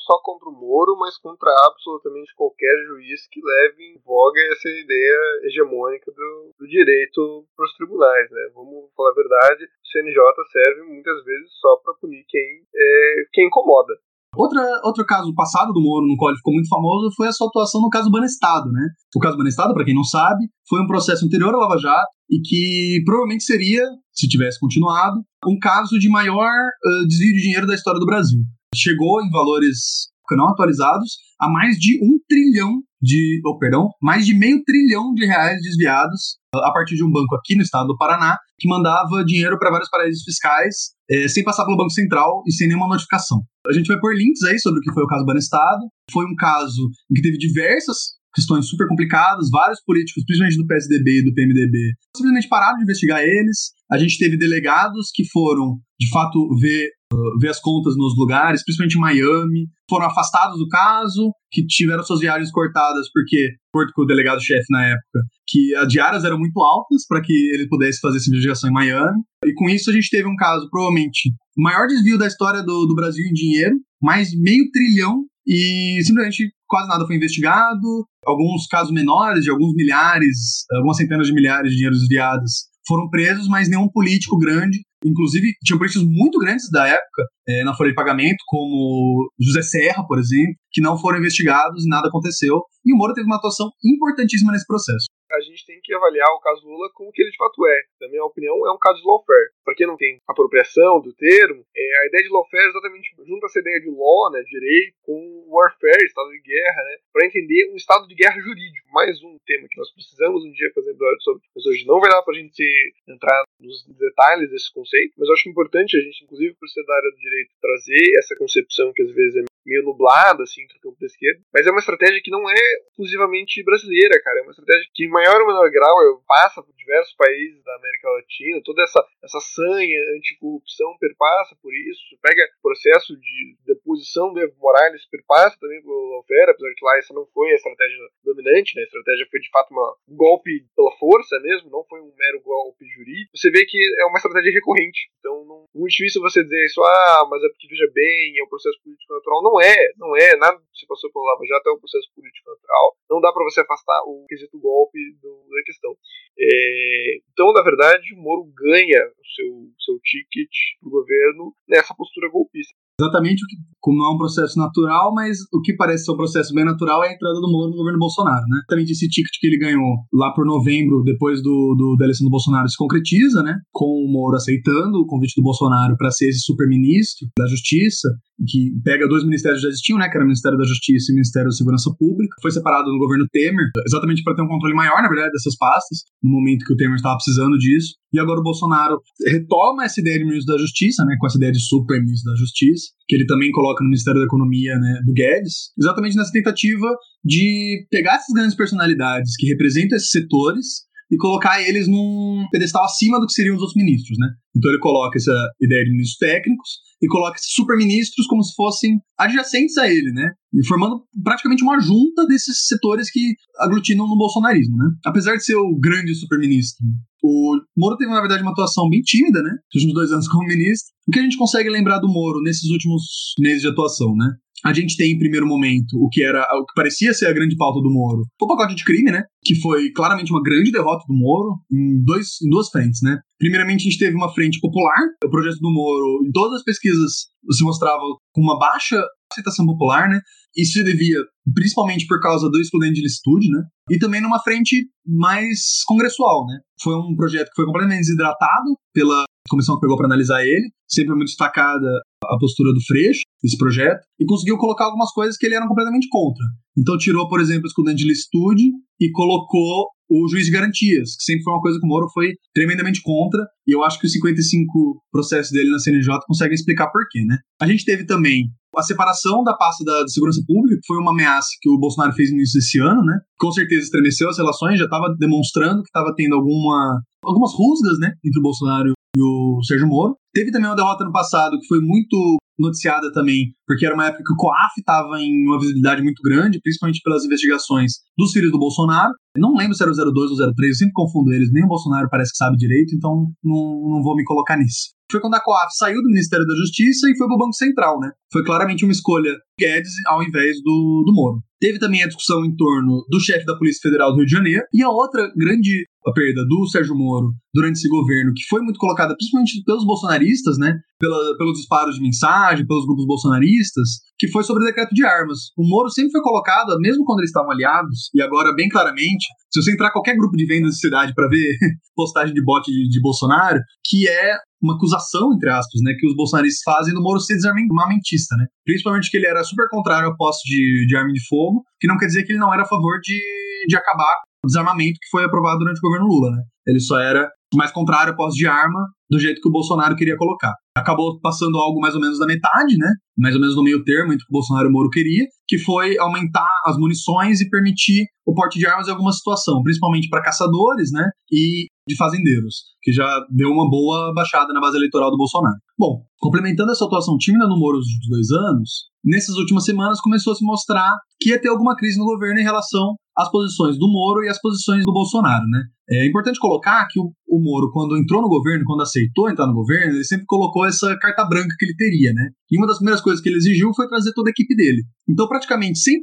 Só contra o Moro, mas contra absolutamente qualquer juiz que leve em voga essa ideia hegemônica do, do direito para os tribunais. Né? Vamos falar a verdade, o CNJ serve muitas vezes só para punir quem, é, quem incomoda. Outra, outro caso passado do Moro, no qual ele ficou muito famoso, foi a sua atuação no caso Banestado, né? O caso Banestado, para quem não sabe, foi um processo anterior à Lava Jato e que provavelmente seria, se tivesse continuado, um caso de maior uh, desvio de dinheiro da história do Brasil. Chegou em valores não atualizados a mais de um trilhão de, oh, perdão, mais de meio trilhão de reais desviados a partir de um banco aqui no estado do Paraná que mandava dinheiro para vários paraísos fiscais é, sem passar pelo Banco Central e sem nenhuma notificação. A gente vai pôr links aí sobre o que foi o caso Banestado. Foi um caso em que teve diversas questões super complicadas, vários políticos, principalmente do PSDB e do PMDB, simplesmente pararam de investigar eles. A gente teve delegados que foram, de fato, ver uh, ver as contas nos lugares, principalmente em Miami, foram afastados do caso, que tiveram suas viagens cortadas porque, acordo com o delegado-chefe na época, que as diárias eram muito altas para que ele pudesse fazer essa investigação em Miami. E com isso a gente teve um caso, provavelmente, o maior desvio da história do, do Brasil em dinheiro, mais meio trilhão, e simplesmente quase nada foi investigado. Alguns casos menores, de alguns milhares, algumas centenas de milhares de dinheiros desviados, foram presos, mas nenhum político grande Inclusive, tinham políticos muito grandes da época é, na folha de pagamento, como José Serra, por exemplo, que não foram investigados e nada aconteceu. E o Moro teve uma atuação importantíssima nesse processo a gente tem que avaliar o caso Lula como que ele de fato é. Na minha opinião, é um caso de lawfare. Para quem não tem apropriação do termo, é, a ideia de lawfare é exatamente junta essa ideia de law, né, direito, com warfare, estado de guerra, né, para entender um estado de guerra jurídico. Mais um tema que nós precisamos um dia fazer episódio sobre, mas hoje não vai dar para a gente entrar nos detalhes desse conceito, mas eu acho importante a gente, inclusive por ser da área do direito, trazer essa concepção que às vezes é meio nublada, assim, entre o campo da esquerda. Mas é uma estratégia que não é exclusivamente brasileira, cara. É uma estratégia que, em maior ou menor grau, passa por diversos países da América Latina. Toda essa, essa sanha anticorrupção perpassa por isso. Pega processo de deposição do Evo Morales, perpassa também pelo Lawfare, apesar que lá essa não foi a estratégia dominante, né? A estratégia foi, de fato, uma, um golpe pela força mesmo, não foi um mero golpe jurídico. Você vê que é uma estratégia recorrente. Então, não, muito difícil você dizer isso, ah, mas é porque, veja bem, é um processo político natural. Não é, não é. Nada se passou pelo Lava Jato é um processo político natural. Não dá para você afastar o quesito golpe do, da questão. É, então, na verdade, o Moro ganha o seu, seu ticket pro governo nessa postura golpista. Exatamente o que, como não é um processo natural, mas o que parece ser um processo bem natural é a entrada do Moro no governo Bolsonaro, né? Exatamente esse ticket que ele ganhou lá por novembro, depois do, do da eleição do Bolsonaro, se concretiza, né? Com o Moro aceitando o convite do Bolsonaro para ser esse super-ministro da Justiça, que pega dois ministérios que já existiam, né? Que era o Ministério da Justiça e o Ministério da Segurança Pública. Foi separado no governo Temer, exatamente para ter um controle maior, na verdade, dessas pastas, no momento que o Temer estava precisando disso. E agora o Bolsonaro retoma essa ideia de ministro da Justiça, né? Com essa ideia de super-ministro da Justiça que ele também coloca no Ministério da Economia né, do Guedes, exatamente nessa tentativa de pegar essas grandes personalidades que representam esses setores e colocar eles num pedestal acima do que seriam os outros ministros, né? Então ele coloca essa ideia de ministros técnicos e coloca esses superministros como se fossem adjacentes a ele, né? E formando praticamente uma junta desses setores que aglutinam no bolsonarismo, né? Apesar de ser o grande superministro, o Moro teve, na verdade, uma atuação bem tímida, né? Nos últimos dois anos como ministro. O que a gente consegue lembrar do Moro nesses últimos meses de atuação, né? A gente tem, em primeiro momento, o que era o que parecia ser a grande pauta do Moro, o pacote de crime, né? Que foi claramente uma grande derrota do Moro em, dois, em duas frentes, né? Primeiramente, a gente teve uma frente popular. O projeto do Moro, em todas as pesquisas, se mostrava com uma baixa aceitação popular, né? Isso se devia principalmente por causa do excludente de licitude, né? E também numa frente mais congressual, né? Foi um projeto que foi completamente desidratado pela comissão que pegou para analisar ele, sempre muito destacada a postura do Freixo, desse projeto, e conseguiu colocar algumas coisas que ele era completamente contra. Então tirou, por exemplo, o excludente de licitude e colocou o juiz de garantias, que sempre foi uma coisa que o Moro foi tremendamente contra, e eu acho que os 55 processos dele na CNJ conseguem explicar por quê, né? A gente teve também a separação da pasta da, da, segurança pública, que foi uma ameaça que o Bolsonaro fez no início desse ano, né? Com certeza estremeceu as relações, já estava demonstrando que estava tendo alguma, algumas rusgas, né? Entre o Bolsonaro e o Sérgio Moro. Teve também uma derrota no passado que foi muito noticiada também, porque era uma época que o COAF estava em uma visibilidade muito grande, principalmente pelas investigações dos filhos do Bolsonaro. não lembro se era o 02 ou 03, eu sempre confundo eles, nem o Bolsonaro parece que sabe direito, então não, não vou me colocar nisso. Foi quando a COAF saiu do Ministério da Justiça e foi para o Banco Central, né? Foi claramente uma escolha Guedes ao invés do, do Moro. Teve também a discussão em torno do chefe da Polícia Federal do Rio de Janeiro e a outra grande a perda do Sérgio Moro durante esse governo, que foi muito colocada principalmente pelos bolsonaristas, né? Pela, pelos disparos de mensagem, pelos grupos bolsonaristas, que foi sobre o decreto de armas. O Moro sempre foi colocado, mesmo quando eles estavam aliados, e agora bem claramente, se você entrar qualquer grupo de vendas de cidade para ver postagem de bot de, de Bolsonaro, que é uma acusação, entre aspas, né, que os bolsonaristas fazem do Moro ser desarmamentista, né? Principalmente que ele era super contrário ao posse de, de arma de fogo, que não quer dizer que ele não era a favor de, de acabar o desarmamento que foi aprovado durante o governo Lula, né? Ele só era mais contrário à posse de arma do jeito que o Bolsonaro queria colocar. Acabou passando algo mais ou menos da metade, né? Mais ou menos no meio termo entre o que o Bolsonaro e o Moro queria, que foi aumentar as munições e permitir o porte de armas em alguma situação, principalmente para caçadores, né? E de fazendeiros, que já deu uma boa baixada na base eleitoral do Bolsonaro. Bom, complementando essa atuação tímida no Moro dos dois anos, nessas últimas semanas começou a se mostrar que ia ter alguma crise no governo em relação às posições do Moro e às posições do Bolsonaro, né? É importante colocar que o, o Moro, quando entrou no governo, quando aceitou entrar no governo, ele sempre colocou essa carta branca que ele teria, né? E uma das primeiras coisas que ele exigiu foi trazer toda a equipe dele. Então, praticamente 100%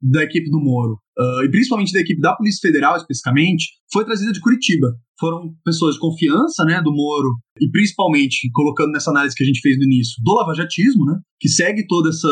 da equipe do Moro, uh, e principalmente da equipe da Polícia Federal especificamente, foi trazida de Curitiba. Foram pessoas de confiança, né, do Moro, e principalmente, colocando nessa análise que a gente fez no início, do lavajatismo, né, que segue toda essa,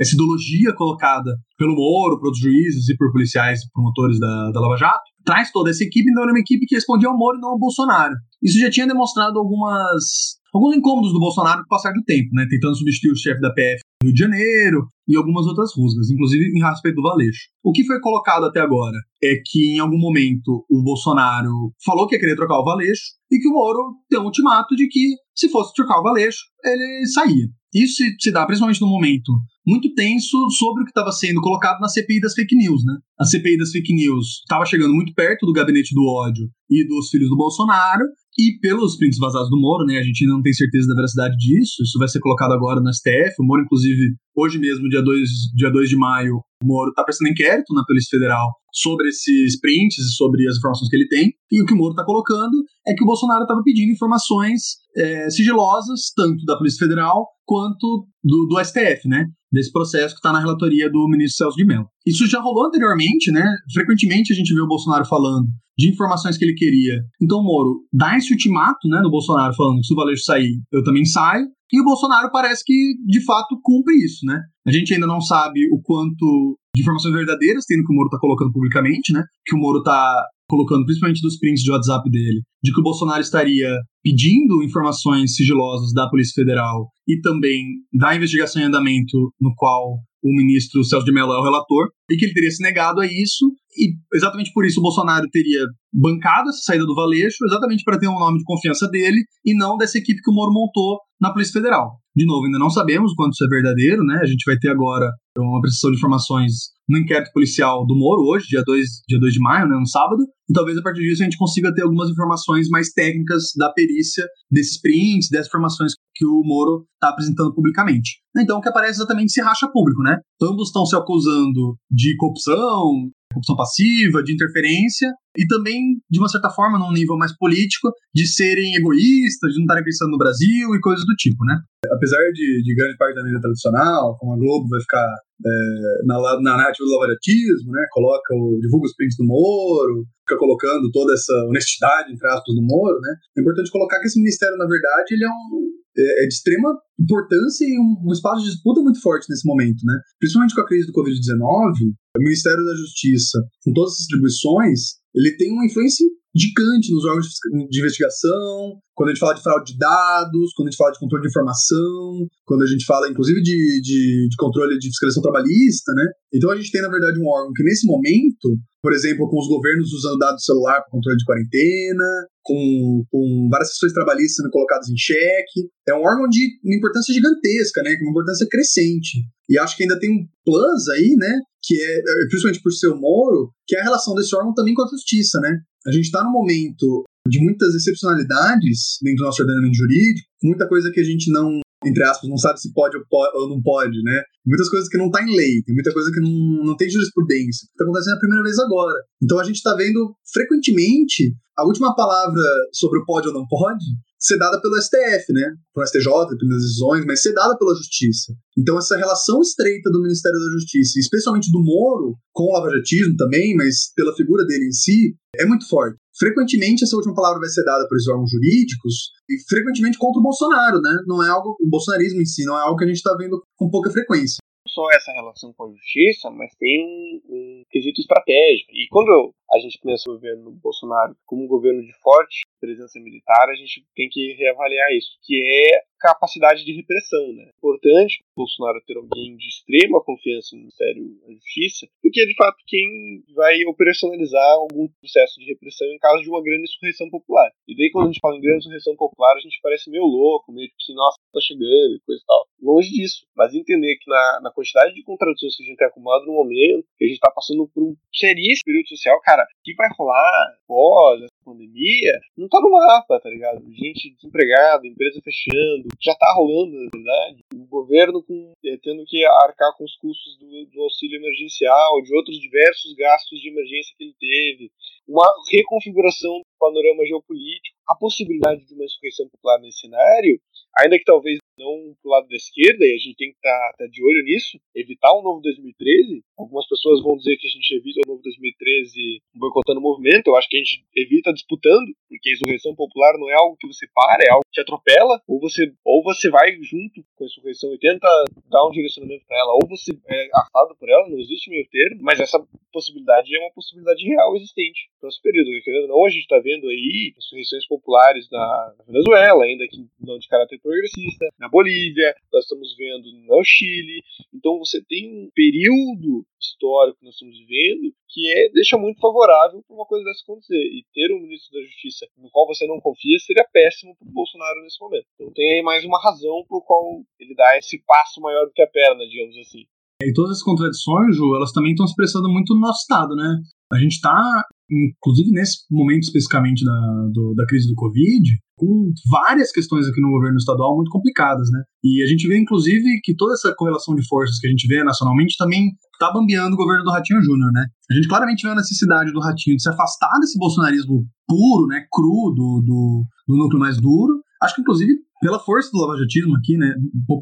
essa ideologia colocada pelo Moro, pelos juízes e por policiais e promotores da, da Lava Jato, traz toda essa equipe, então era uma equipe que respondia ao Moro e não ao Bolsonaro. Isso já tinha demonstrado algumas alguns incômodos do Bolsonaro com o passar do tempo, né? Tentando substituir o chefe da PF do Rio de Janeiro e algumas outras rusgas, inclusive em respeito do Valeixo. O que foi colocado até agora é que em algum momento o Bolsonaro falou que ia querer trocar o Valeixo e que o Moro deu um ultimato de que se fosse trocar o Valeixo, ele saía. Isso se, dá principalmente num momento muito tenso sobre o que estava sendo colocado na CPI das fake news, né? A CPI das fake news estava chegando muito perto do gabinete do ódio e dos filhos do Bolsonaro, e pelos prints vazados do Moro, né, a gente ainda não tem certeza da veracidade disso, isso vai ser colocado agora no STF, o Moro, inclusive, hoje mesmo, dia 2, dia 2 de maio, o Moro está prestando inquérito na Polícia Federal sobre esses prints e sobre as informações que ele tem, e o que o Moro está colocando é que o Bolsonaro estava pedindo informações é, sigilosas, tanto da Polícia Federal quanto do, do STF, né? Desse processo que está na relatoria do ministro Celso de Mello. Isso já rolou anteriormente, né? Frequentemente a gente vê o Bolsonaro falando de informações que ele queria. Então Moro dá esse ultimato, né, do Bolsonaro falando que se o Valeixo sair, eu também saio. E o Bolsonaro parece que, de fato, cumpre isso, né? A gente ainda não sabe o quanto de informações verdadeiras tem no que o Moro está colocando publicamente, né? Que o Moro está colocando, principalmente dos prints de WhatsApp dele, de que o Bolsonaro estaria pedindo informações sigilosas da Polícia Federal e também da investigação em andamento no qual o ministro Celso de Mello é o relator, e que ele teria se negado a isso, e exatamente por isso o Bolsonaro teria bancado essa saída do Valeixo, exatamente para ter um nome de confiança dele, e não dessa equipe que o Moro montou na Polícia Federal. De novo, ainda não sabemos quanto isso é verdadeiro, né? A gente vai ter agora uma prestação de informações no inquérito policial do Moro hoje, dia 2, dia 2 de maio, né, no sábado, e talvez a partir disso a gente consiga ter algumas informações mais técnicas da perícia desses prints, dessas informações que o Moro está apresentando publicamente. Então, o que aparece exatamente se racha público, né? Ambos estão se acusando de corrupção, corrupção passiva, de interferência, e também, de uma certa forma, num nível mais político, de serem egoístas, de não estarem pensando no Brasil e coisas do tipo, né? Apesar de, de grande parte da mídia tradicional, como a Globo vai ficar é, na, na narrativa do lavaratismo, né? Coloca o, divulga os prints do Moro, fica colocando toda essa honestidade, entre aspas, do Moro, né? É importante colocar que esse ministério, na verdade, ele é um, é, é de extrema importância e um, um, espaço de disputa muito forte nesse momento, né? Principalmente com a crise do Covid-19, o Ministério da Justiça, com todas as atribuições, ele tem uma influência gigante nos órgãos de investigação, quando a gente fala de fraude de dados, quando a gente fala de controle de informação, quando a gente fala, inclusive, de, de, de controle de fiscalização trabalhista, né? Então a gente tem, na verdade, um órgão que, nesse momento, por exemplo, com os governos usando dados celular para controle de quarentena, com, com várias questões trabalhistas sendo colocadas em xeque. É um órgão de uma importância gigantesca, né? Uma importância crescente. E acho que ainda tem um plus aí, né? Que é, é principalmente por ser o Moro, que é a relação desse órgão também com a justiça, né? A gente está num momento de muitas excepcionalidades dentro do nosso ordenamento jurídico, muita coisa que a gente não, entre aspas, não sabe se pode ou, pode, ou não pode, né? Muitas coisas que não está em lei, tem muita coisa que não, não tem jurisprudência, que está acontecendo a primeira vez agora. Então a gente está vendo frequentemente a última palavra sobre o pode ou não pode ser dada pelo STF, né? Pelo STJ, pelas decisões, mas ser dada pela Justiça. Então, essa relação estreita do Ministério da Justiça, especialmente do Moro, com o lavajatismo também, mas pela figura dele em si, é muito forte. Frequentemente, essa última palavra vai ser dada por esses órgãos jurídicos e frequentemente contra o Bolsonaro, né? Não é algo, o bolsonarismo em si, não é algo que a gente está vendo com pouca frequência só essa relação com a justiça, mas tem um, um quesito estratégico. E quando a gente começa o governo Bolsonaro como um governo de forte presença militar, a gente tem que reavaliar isso, que é capacidade de repressão, né? Importante o Bolsonaro ter alguém de extrema confiança no Ministério da Justiça, porque é de fato quem vai operacionalizar algum processo de repressão em caso de uma grande insurreição popular. E daí quando a gente fala em grande insurreição popular, a gente parece meio louco, meio tipo assim, nossa, tá chegando e coisa e tal. Longe disso, mas entender que na, na quantidade de contradições que a gente tem acumulado no momento, que a gente tá passando por um seríssimo período social, cara, que vai rolar pós pandemia, não tá no mapa, tá ligado? Gente desempregada, empresa fechando, já tá rolando, na verdade. O governo com, é, tendo que arcar com os custos do, do auxílio emergencial, de outros diversos gastos de emergência que ele teve, uma reconfiguração panorama geopolítico, a possibilidade de uma insurreição popular nesse cenário, ainda que talvez não pro lado da esquerda, e a gente tem que estar tá, tá de olho nisso, evitar um novo 2013. Algumas pessoas vão dizer que a gente evita o novo 2013 boicotando o movimento, eu acho que a gente evita disputando, porque a insurreição popular não é algo que você para, é algo que te atropela, ou você, ou você vai junto com a insurreição e tenta dar um direcionamento para ela, ou você é afado por ela, não existe meio termo, mas essa possibilidade é uma possibilidade real existente no nosso período. Querendo ou não, a gente está vendo aí insurreições populares na Venezuela, ainda que não de caráter progressista, na Bolívia, nós estamos vendo no Chile. Então você tem um período histórico que nós estamos vivendo que é, deixa muito favorável para uma coisa dessa acontecer. E ter um ministro da Justiça no qual você não confia seria péssimo para o Bolsonaro nesse momento. Então tem aí mais uma razão por qual ele dá esse passo maior do que a perna, digamos assim. E todas as contradições, Ju, elas também estão expressando muito no nosso Estado, né? A gente está, inclusive nesse momento especificamente da, do, da crise do Covid, com várias questões aqui no governo estadual muito complicadas, né? E a gente vê, inclusive, que toda essa correlação de forças que a gente vê nacionalmente também está bambeando o governo do Ratinho Júnior, né? A gente claramente vê a necessidade do Ratinho de se afastar desse bolsonarismo puro, né, cru, do, do, do núcleo mais duro. Acho que, inclusive, pela força do lavajatismo aqui, né,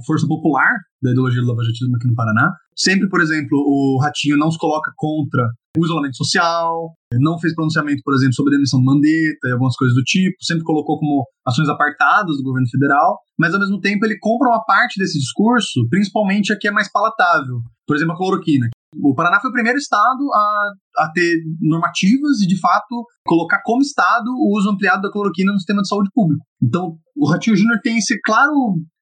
força popular da ideologia do lavajatismo aqui no Paraná. Sempre, por exemplo, o Ratinho não se coloca contra o isolamento social, não fez pronunciamento, por exemplo, sobre a demissão do Mandetta e algumas coisas do tipo, sempre colocou como ações apartadas do governo federal, mas ao mesmo tempo ele compra uma parte desse discurso, principalmente a que é mais palatável. Por exemplo, a cloroquina. O Paraná foi o primeiro estado a, a ter normativas e, de fato, colocar como estado o uso ampliado da cloroquina no sistema de saúde público. Então, o Ratinho Júnior tem esse claro,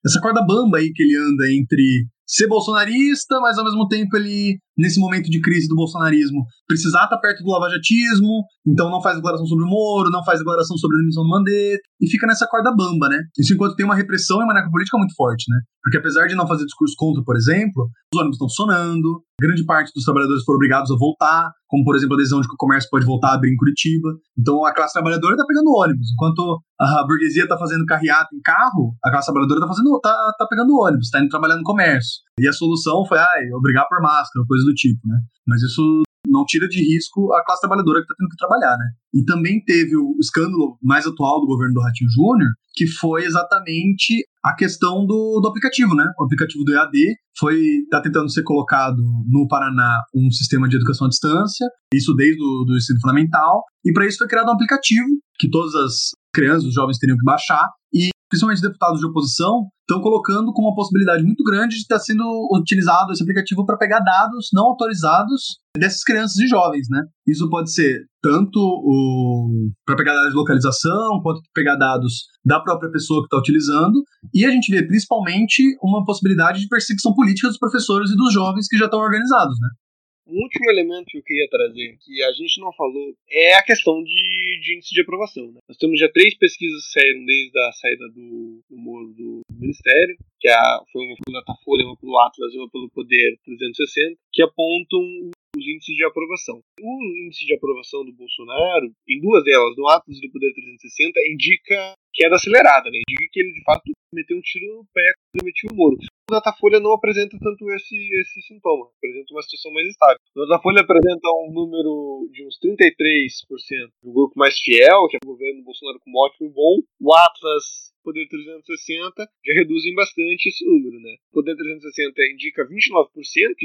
essa corda bamba aí que ele anda entre ser bolsonarista, mas ao mesmo tempo ele, nesse momento de crise do bolsonarismo, precisar estar perto do lavajatismo, então não faz declaração sobre o Moro, não faz declaração sobre a demissão do Mandetta, e fica nessa corda bamba, né? Isso enquanto tem uma repressão e uma maneira política muito forte, né? Porque apesar de não fazer discurso contra, por exemplo, os ônibus estão sonando, grande parte dos trabalhadores foram obrigados a voltar, como por exemplo a decisão de que o comércio pode voltar a abrir em Curitiba. Então a classe trabalhadora está pegando ônibus, enquanto a burguesia está fazendo carreata em carro, a classe trabalhadora está fazendo, tá, tá pegando ônibus, está indo trabalhar no comércio. E a solução foi, ai, obrigar por máscara, coisa do tipo, né? Mas isso não tira de risco a classe trabalhadora que está tendo que trabalhar, né? E também teve o escândalo mais atual do governo do Ratinho Júnior, que foi exatamente a questão do, do aplicativo, né? O aplicativo do EAD foi está tentando ser colocado no Paraná um sistema de educação à distância, isso desde o do ensino fundamental, e para isso foi criado um aplicativo que todas as crianças, os jovens teriam que baixar e principalmente deputados de oposição, estão colocando como uma possibilidade muito grande de estar sendo utilizado esse aplicativo para pegar dados não autorizados dessas crianças e jovens, né? Isso pode ser tanto para pegar dados de localização, quanto pegar dados da própria pessoa que está utilizando, e a gente vê principalmente uma possibilidade de perseguição política dos professores e dos jovens que já estão organizados, né? Um último elemento que eu queria trazer, que a gente não falou, é a questão de, de índice de aprovação. Né? Nós temos já três pesquisas que saíram desde a saída do, do Moro do Ministério, que a, foi uma pelo Datafolha, uma pelo Atlas e uma pelo Poder 360, que apontam os índices de aprovação. O índice de aprovação do Bolsonaro, em duas delas, no Atlas e no Poder 360, indica queda acelerada, né? indica que ele de fato meteu um tiro no pé quando demitiu o Moro. O Datafolha não apresenta tanto esse, esse sintoma, apresenta uma situação mais estável. O Datafolha apresenta um número de uns 33% do grupo mais fiel, que é o governo Bolsonaro com ótimo e bom. O Atlas Poder 360 já reduzem bastante esse número, né? O Poder 360 indica 29%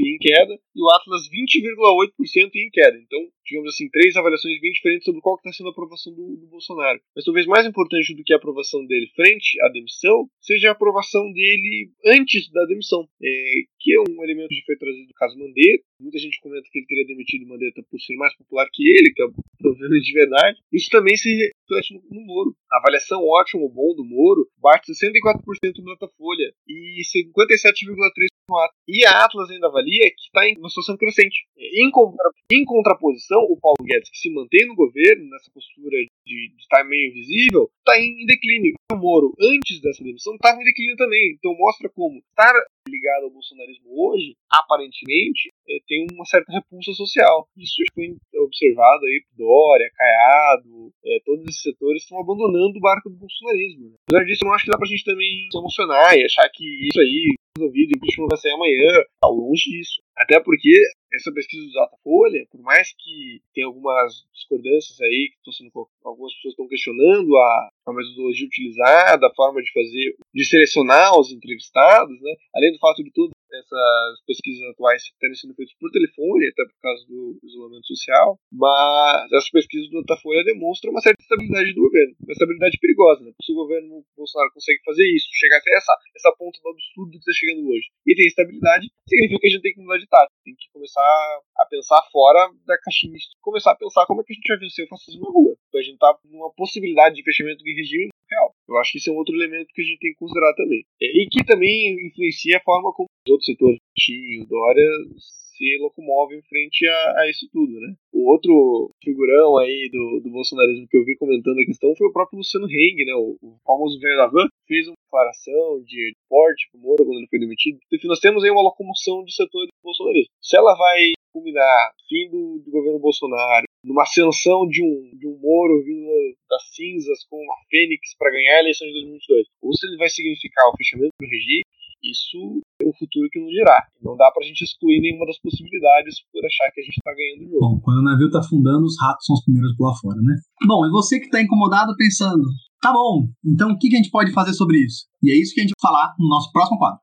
em queda e o Atlas 20,8% em queda. Então, digamos assim, três avaliações bem diferentes sobre qual está sendo a aprovação do, do, Bolsonaro. Mas talvez mais importante do que a aprovação dele frente à demissão seja a aprovação dele antes da demissão, é, que é um elemento que foi trazido do caso Mandetta. Muita gente comenta que ele teria demitido Mandetta por ser mais popular que ele, que é problema de verdade. Isso também se reflete no, Moro. A avaliação ótimo ou bom do Moro bate 64% no Datafolha e 57,3% Atlas. E a Atlas ainda avalia que está em uma situação crescente. Em, contra, em contraposição, o Paulo Guedes, que se mantém no governo, nessa postura de, estar meio invisível, está em declínio. O Moro, antes dessa demissão, estava em declínio também. Então mostra como estar ligado ao bolsonarismo hoje, aparentemente, é, tem uma certa repulsa social. Isso foi observado aí por Dória, Caiado, é, todos esses setores estão abandonando o barco do bolsonarismo. Né? Apesar disso, eu não acho que dá pra gente também se emocionar e achar que isso aí resolvido, o impeachment vai sair amanhã, tá longe disso. Até porque essa pesquisa do Datafolha, por mais que tenha algumas discordâncias aí, que sendo, algumas pessoas estão questionando a, a metodologia utilizada, a forma de fazer, de selecionar os entrevistados, né? Além do fato de tudo, essas pesquisas atuais terem sido feitas por telefone, até por causa do isolamento social, mas essas pesquisas do Datafolha demonstram uma certa estabilidade do governo, uma estabilidade perigosa, né? Se o governo Bolsonaro consegue fazer isso, chegar até essa, essa ponta do absurdo que está chegando hoje, e tem estabilidade, significa que a gente tem que mudar de tática, tem que começar a pensar fora da caixinha, começar a pensar como é que a gente vai vencer o fascismo na rua. Então a gente tá numa possibilidade de fechamento de regime real. Eu acho que isso é um outro elemento que a gente tem que considerar também. E que também influencia a forma como os outros setores, o Dória, se locomovem frente a, a, isso tudo, né? O outro figurão aí do, do bolsonarismo que eu vi comentando a questão foi o próprio Luciano Heng, né? O, o famoso velho da fez uma declaração de porte pro Moro quando ele foi demitido. Enfim, nós temos aí uma locomoção de setores bolsonarismo. Se ela vai culminar fim do, do governo Bolsonaro, numa ascensão de um, de um Moro vindo das cinzas com uma fênix para ganhar a eleição de 2022, ou se ele vai significar o fechamento do regime, isso é o futuro que nos dirá. Não dá pra gente excluir nenhuma das possibilidades por achar que a gente tá ganhando o jogo. Bom, quando o navio tá afundando, os ratos são os primeiros lá fora, né? Bom, e você que tá incomodado pensando, tá bom, então o que, que a gente pode fazer sobre isso? E é isso que a gente vai falar no nosso próximo quadro.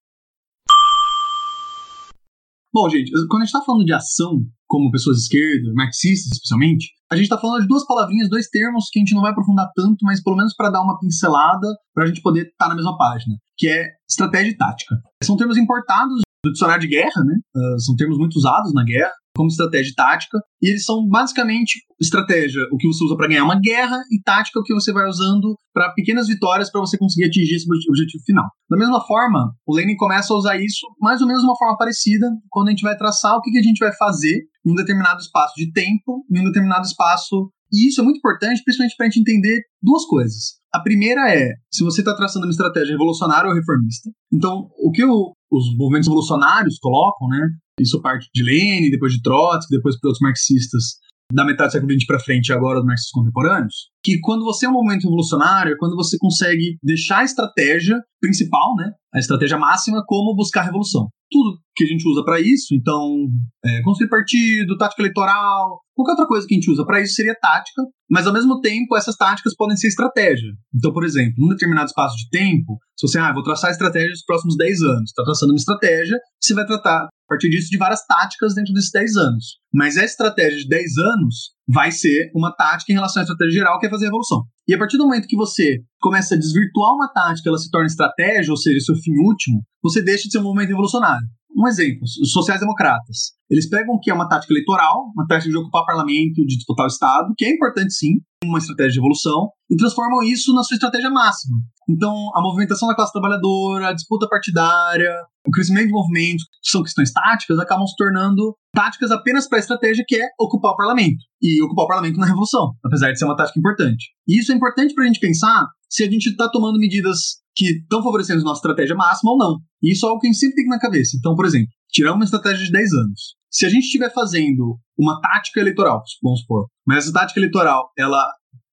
Bom, gente, quando a gente está falando de ação, como pessoas de esquerda, marxistas especialmente, a gente está falando de duas palavrinhas, dois termos que a gente não vai aprofundar tanto, mas pelo menos para dar uma pincelada, para a gente poder estar tá na mesma página, que é estratégia e tática. São termos importados do dicionário de guerra, né? Uh, são termos muito usados na guerra, como estratégia e tática, e eles são basicamente estratégia, o que você usa para ganhar uma guerra, e tática, o que você vai usando para pequenas vitórias para você conseguir atingir esse objetivo final. Da mesma forma, o Lenin começa a usar isso mais ou menos de uma forma parecida quando a gente vai traçar o que, a gente vai fazer em um determinado espaço de tempo, em um determinado espaço. E isso é muito importante, principalmente para a gente entender duas coisas. A primeira é se você está traçando uma estratégia revolucionária ou reformista. Então, o que o, os movimentos revolucionários colocam, né? Isso parte de Lenin, depois de Trotsky, depois por outros marxistas da metade do século XX para frente agora os marxistas contemporâneos, que quando você é um movimento revolucionário, é quando você consegue deixar a estratégia principal, né, a estratégia máxima, como buscar a revolução. Tudo que a gente usa para isso, então, é, construir partido, tática eleitoral, qualquer outra coisa que a gente usa para isso seria tática, mas ao mesmo tempo essas táticas podem ser estratégia. Então, por exemplo, num determinado espaço de tempo, se você, ah, vou traçar a estratégia dos próximos 10 anos, está traçando uma estratégia, você vai tratar, partir disso, de várias táticas dentro desses 10 anos. Mas essa estratégia de 10 anos vai ser uma tática em relação à estratégia geral, que é fazer a evolução. E a partir do momento que você começa a desvirtuar uma tática, ela se torna estratégia, ou seja, seu fim último, você deixa de ser um movimento evolucionário. Um exemplo, os sociais-democratas. Eles pegam o que é uma tática eleitoral, uma tática de ocupar parlamento, de disputar o Estado, que é importante sim, uma estratégia de evolução, e transformam isso na sua estratégia máxima. Então, a movimentação da classe trabalhadora, a disputa partidária, o crescimento de movimentos, que são questões táticas, acabam se tornando táticas apenas para a estratégia que é ocupar o parlamento. E ocupar o parlamento na revolução, apesar de ser uma tática importante. E isso é importante para a gente pensar se a gente está tomando medidas que estão favorecendo a nossa estratégia máxima ou não. E isso é algo que a gente sempre tem na cabeça. Então, por exemplo, tirar uma estratégia de 10 anos. Se a gente estiver fazendo uma tática eleitoral, vamos supor, mas essa tática eleitoral ela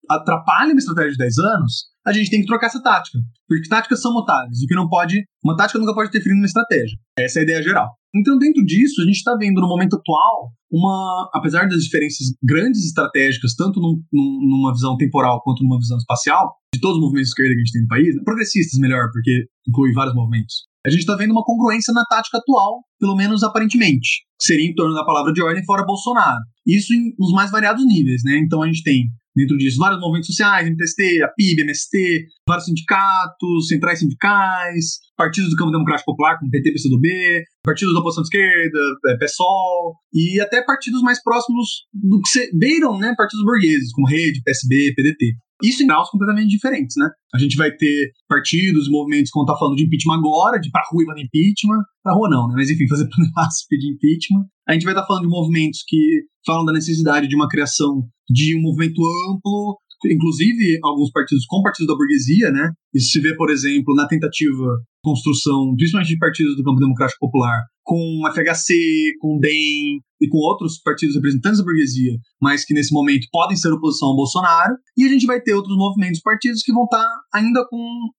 atrapalha uma estratégia de 10 anos, a gente tem que trocar essa tática. Porque táticas são mutáveis. O que não pode. Uma tática nunca pode interferir numa estratégia. Essa é a ideia geral. Então, dentro disso, a gente está vendo no momento atual uma. Apesar das diferenças grandes estratégicas, tanto num, numa visão temporal quanto numa visão espacial, de todos os movimentos de esquerda que a gente tem no país, né? progressistas melhor, porque inclui vários movimentos. A gente está vendo uma congruência na tática atual, pelo menos aparentemente. Seria em torno da palavra de ordem fora Bolsonaro. Isso em, nos mais variados níveis, né? Então a gente tem dentro disso vários movimentos sociais, MTST, a PIB, MST, vários sindicatos, centrais sindicais, partidos do campo democrático popular, como PT, PCdoB, partidos da oposição de esquerda, é, PSOL, e até partidos mais próximos do que se, beiram, né, partidos burgueses, como Rede, PSB, PDT. Isso em graus completamente diferentes, né? A gente vai ter partidos movimentos vão estar falando de impeachment agora, de pra rua e impeachment. Pra rua não, né? Mas enfim, fazer panelaço pedir impeachment. A gente vai estar falando de movimentos que falam da necessidade de uma criação de um movimento amplo, inclusive alguns partidos com partidos da burguesia, né? Isso se vê, por exemplo, na tentativa construção, principalmente de partidos do campo democrático popular, com FHC, com DEM e com outros partidos representantes da burguesia, mas que nesse momento podem ser oposição ao Bolsonaro, e a gente vai ter outros movimentos partidos que vão estar ainda com,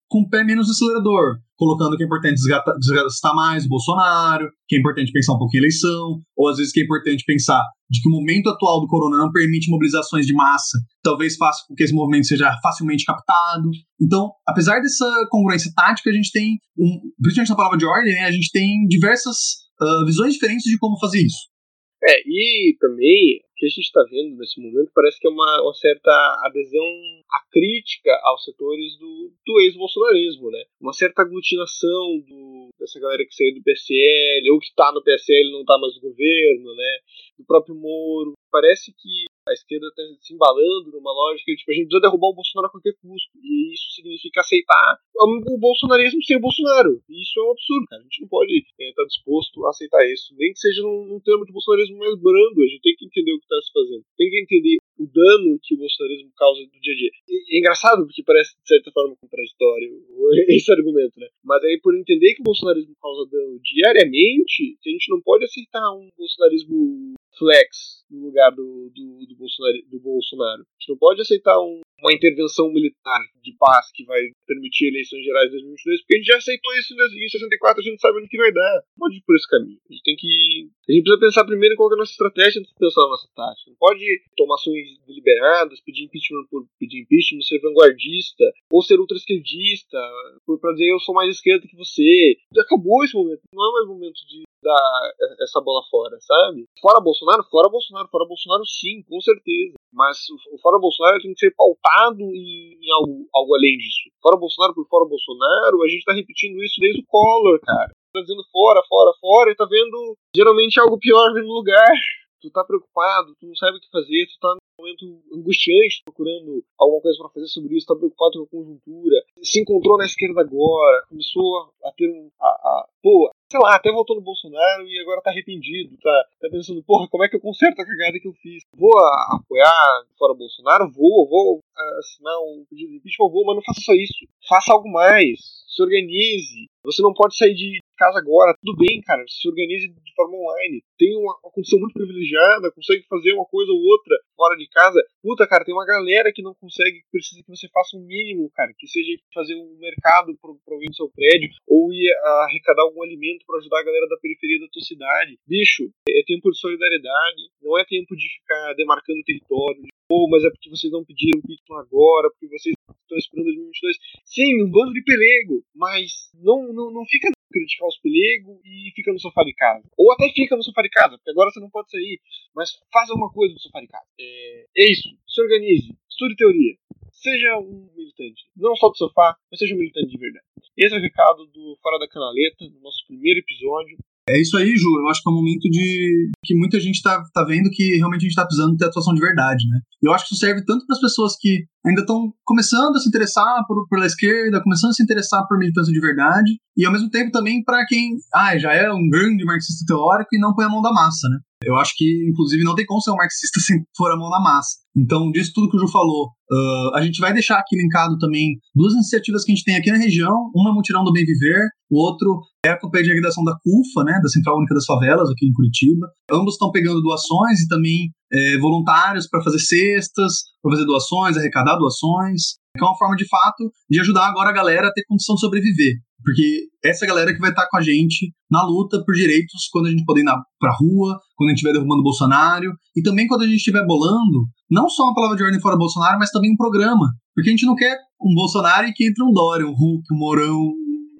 com o pé menos acelerador, colocando que é importante desgastar mais o Bolsonaro, que é importante pensar um pouquinho em eleição, ou às vezes que é importante pensar de que o momento atual do corona não permite mobilizações de massa, talvez faça com que esse movimento seja facilmente captado. Então, apesar dessa congruência tática, a gente tem, um, principalmente na palavra de ordem, né, a gente tem diversas uh, visões diferentes de como fazer isso. É, e também o que a gente está vendo nesse momento parece que é uma, uma certa adesão à crítica aos setores do, do ex-bolsonarismo, né? Uma certa aglutinação do, dessa galera que saiu do PSL, ou que está no PSL e não está mais no governo, né? Do próprio Moro. Parece que a esquerda está se embalando numa lógica de tipo, a gente precisa derrubar o Bolsonaro a qualquer custo. E isso significa aceitar o bolsonarismo sem o Bolsonaro. E isso é um absurdo, cara. A gente não pode estar é, tá disposto a aceitar isso. Nem que seja num, num termo de bolsonarismo mais brando. A gente tem que entender o que está se fazendo. Tem que entender o dano que o bolsonarismo causa do dia a dia. E, é engraçado, porque parece, de certa forma, contraditório esse argumento, né? Mas aí, por entender que o bolsonarismo causa dano diariamente, que a gente não pode aceitar um bolsonarismo flex no lugar do, do, do, Bolsonaro, do Bolsonaro. A gente não pode aceitar um, uma intervenção militar de paz que vai permitir eleições gerais de 2022, porque a gente já aceitou isso em 64, a gente sabe onde que vai dar. Não pode ir por esse caminho. A gente tem que. A gente precisa pensar primeiro em qual é a nossa estratégia antes de pensar na nossa tática. Não pode tomar ações deliberadas, pedir impeachment por pedir impeachment, ser vanguardista, ou ser ultra-esquerdista, por pra dizer eu sou mais esquerda que você. Acabou esse momento. Não é mais momento de dar essa bola fora, sabe? Fora Bolsonaro, fora Bolsonaro, fora Bolsonaro sim, com certeza. Mas o fora Bolsonaro tem que ser pautado em, em algo, algo além disso. Fora Bolsonaro por fora Bolsonaro, a gente tá repetindo isso desde o Collor, cara. Tá dizendo fora, fora, fora, e tá vendo geralmente algo pior no lugar. Tu tá preocupado, tu não sabe o que fazer, tu tá momento angustiante procurando alguma coisa para fazer sobre isso, tá preocupado com a conjuntura, se encontrou na esquerda agora, começou a ter um. A, a, pô, sei lá, até votou no Bolsonaro e agora tá arrependido, tá, tá pensando, porra, como é que eu conserto a cagada que eu fiz? Vou apoiar fora Bolsonaro? Vou, vou assinar um pedido de impeachment? Vou, mas não faça só isso. Faça algo mais. Se organize. Você não pode sair de casa agora. Tudo bem, cara. Se organize de forma online. Tem uma, uma condição muito privilegiada, consegue fazer uma coisa ou outra fora de casa. Puta, cara, tem uma galera que não consegue, precisa que você faça um mínimo, cara. Que seja fazer um mercado para alguém do seu prédio ou ir arrecadar algum alimento para ajudar a galera da periferia da tua cidade. Bicho, é tempo de solidariedade, não é tempo de ficar demarcando território. Pô, mas é porque vocês não pediram pizza agora, porque vocês estão esperando 2022. Sim, um bando de pelego, mas não, não, não fica criticar os pelegos e fica no sofá de casa. Ou até fica no sofá de casa, porque agora você não pode sair, mas faz alguma coisa no sofá de casa. É, é isso, se organize, estude teoria. Seja um militante, não só do sofá, mas seja um militante de verdade. Esse é o recado do Fora da Canaleta, no nosso primeiro episódio. É isso aí, Ju. Eu acho que é um momento de que muita gente tá, tá vendo que realmente a gente tá precisando ter atuação de verdade, né? Eu acho que isso serve tanto para as pessoas que ainda estão começando a se interessar por, pela esquerda, começando a se interessar por militância de verdade, e ao mesmo tempo também para quem ah, já é um grande marxista teórico e não põe a mão da massa, né? Eu acho que, inclusive, não tem como ser um marxista sem pôr a mão na massa. Então, disso tudo que o Ju falou, uh, a gente vai deixar aqui linkado também duas iniciativas que a gente tem aqui na região. Uma é Mutirão do Bem Viver, o outro é a campanha de arrecadação da CUFA, né, da Central Única das Favelas, aqui em Curitiba. Ambos estão pegando doações e também é, voluntários para fazer cestas, para fazer doações, arrecadar doações, que é uma forma de fato de ajudar agora a galera a ter condição de sobreviver. Porque essa galera que vai estar com a gente na luta por direitos quando a gente poder ir na, pra rua, quando a gente estiver derrubando o Bolsonaro, e também quando a gente estiver bolando, não só uma palavra de ordem fora Bolsonaro, mas também um programa. Porque a gente não quer um Bolsonaro e que entre um Dória, um Hulk, um Mourão,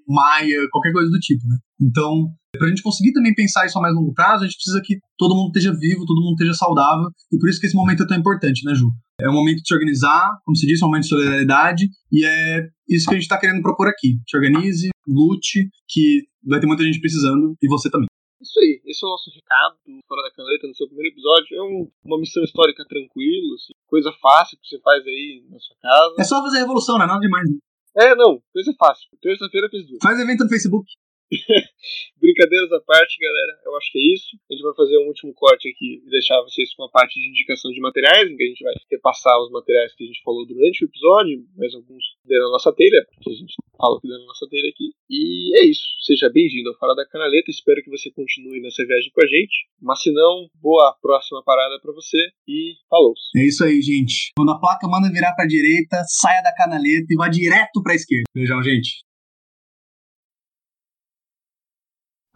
um Maia, qualquer coisa do tipo, né? Então, para a gente conseguir também pensar isso a mais longo prazo, a gente precisa que todo mundo esteja vivo, todo mundo esteja saudável, e por isso que esse momento é tão importante, né, Ju? É um momento de se organizar, como se disse, é um momento de solidariedade, e é isso que a gente está querendo propor aqui. Te organize, lute, que vai ter muita gente precisando, e você também. Isso aí, esse é o nosso recado do Fora da Caneta no seu primeiro episódio. É um, uma missão histórica tranquila, assim, coisa fácil que você faz aí na sua casa. É só fazer revolução, não é nada demais. Né? É, não, coisa fácil. Terça-feira fiz duas. Faz evento no Facebook. Brincadeiras à parte, galera, eu acho que é isso. A gente vai fazer um último corte aqui e deixar vocês com a parte de indicação de materiais, em que a gente vai repassar os materiais que a gente falou durante o episódio, mais alguns dentro da nossa telha, porque a gente fala que dentro da nossa telha aqui. E é isso. Seja bem-vindo ao Fora da Canaleta. Espero que você continue nessa viagem com a gente. Mas se não, boa próxima parada para você e falou. É isso aí, gente. Quando a placa manda virar para direita, saia da canaleta e vá direto para esquerda. Beijão, gente.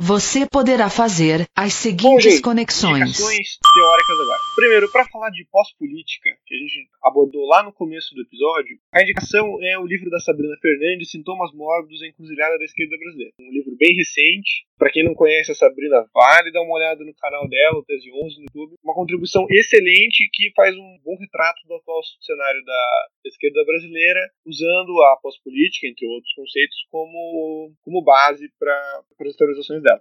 Você poderá fazer as seguintes Bom, gente, conexões. Teóricas agora. Primeiro, para falar de pós-política, que a gente abordou lá no começo do episódio, a indicação é o livro da Sabrina Fernandes, Sintomas Mórbidos, a Encruzilhada da Esquerda Brasileira. Um livro bem recente. Para quem não conhece a Sabrina, vale dar uma olhada no canal dela, o Tese 11 no YouTube. Uma contribuição excelente que faz um bom retrato do atual cenário da esquerda brasileira, usando a pós-política, entre outros conceitos, como, como base para as teorizações dela.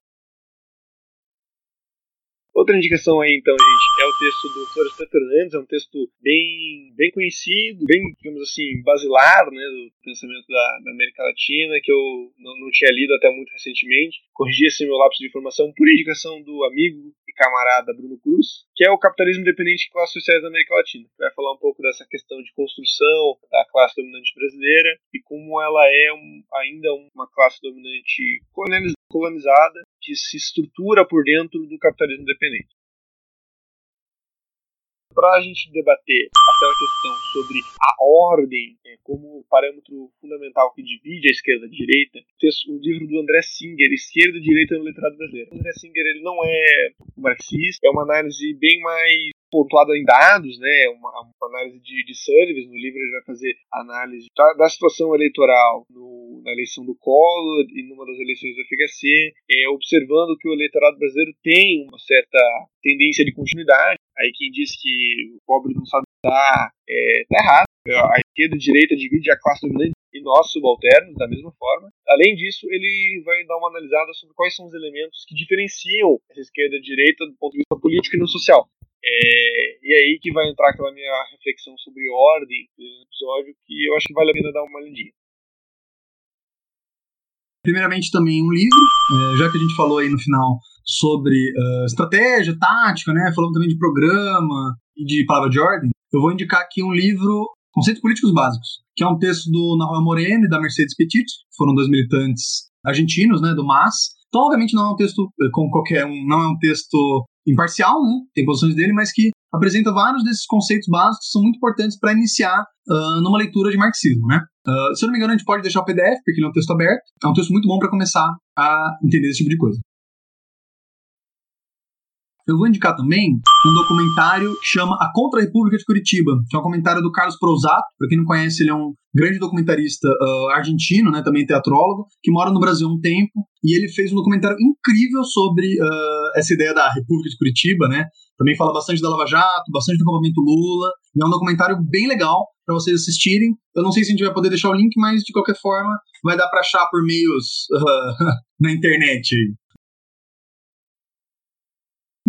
Outra indicação aí, então, gente, é o texto do Florestan Fernandes, é um texto bem, bem conhecido, bem, digamos assim, basilar, né, do pensamento da, da América Latina, que eu não, não, tinha lido até muito recentemente. Corrigi esse meu lápis de informação por indicação do amigo e camarada Bruno Cruz, que é o Capitalismo Dependente de Classes Sociais da América Latina. Vai falar um pouco dessa questão de construção da classe dominante brasileira e como ela é um, ainda uma classe dominante colonizada que se estrutura por dentro do capitalismo dependente. Para a gente debater aquela questão sobre a ordem é, como parâmetro fundamental que divide a esquerda e a direita, o livro do André Singer, Esquerda e Direita no Letrado Brasileiro. O André Singer ele não é marxista, é uma análise bem mais pontuada em dados, né, uma, uma análise de, de service, no livro ele vai fazer análise da, da situação eleitoral no, na eleição do Collor e numa das eleições do FHC, é, observando que o eleitorado brasileiro tem uma certa tendência de continuidade, aí quem diz que o pobre não sabe dar é, tá errado, a esquerda e a direita divide a classe dominante e nós subalternos da mesma forma. Além disso, ele vai dar uma analisada sobre quais são os elementos que diferenciam essa esquerda e direita do ponto de vista político e não social. É, e aí que vai entrar aquela minha reflexão sobre ordem do episódio, que eu acho que vale a pena dar uma olhadinha. Primeiramente, também um livro, é, já que a gente falou aí no final sobre uh, estratégia, tática, né? Falando também de programa e de palavra de ordem, eu vou indicar aqui um livro, Conceitos Políticos Básicos, que é um texto do Nahuel Moreno e da Mercedes Petit, que foram dois militantes argentinos, né, do MAS. Então, obviamente, não é um texto eh, como qualquer um, não é um texto imparcial, né? tem posições dele, mas que apresenta vários desses conceitos básicos que são muito importantes para iniciar uh, numa leitura de marxismo. Né? Uh, se eu não me engano, a gente pode deixar o PDF, porque ele é um texto aberto. É um texto muito bom para começar a entender esse tipo de coisa. Eu vou indicar também um documentário que chama A Contra-República de Curitiba, que é um comentário do Carlos Prozato. Para quem não conhece, ele é um grande documentarista uh, argentino, né, também teatrólogo, que mora no Brasil há um tempo. E ele fez um documentário incrível sobre uh, essa ideia da República de Curitiba, né? Também fala bastante da Lava Jato, bastante do acampamento Lula. É um documentário bem legal para vocês assistirem. Eu não sei se a gente vai poder deixar o link, mas de qualquer forma vai dar para achar por meios uh, na internet.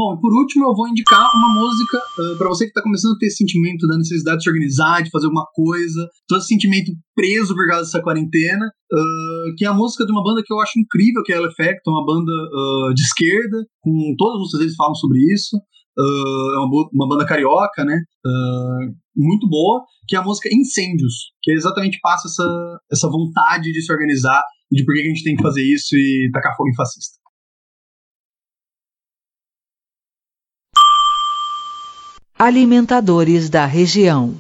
Bom, e por último eu vou indicar uma música uh, para você que está começando a ter esse sentimento da necessidade de se organizar, de fazer alguma coisa, todo esse sentimento preso por causa dessa quarentena, uh, que é a música de uma banda que eu acho incrível, que é a Effect, uma banda uh, de esquerda, com todas as músicas deles falam sobre isso. é uma, uma, banda carioca, né? muito boa, que é a música Incêndios, que exatamente passa essa, essa vontade de se organizar e de por que a gente tem que fazer isso e tacar fogo em fascista. Alimentadores da região.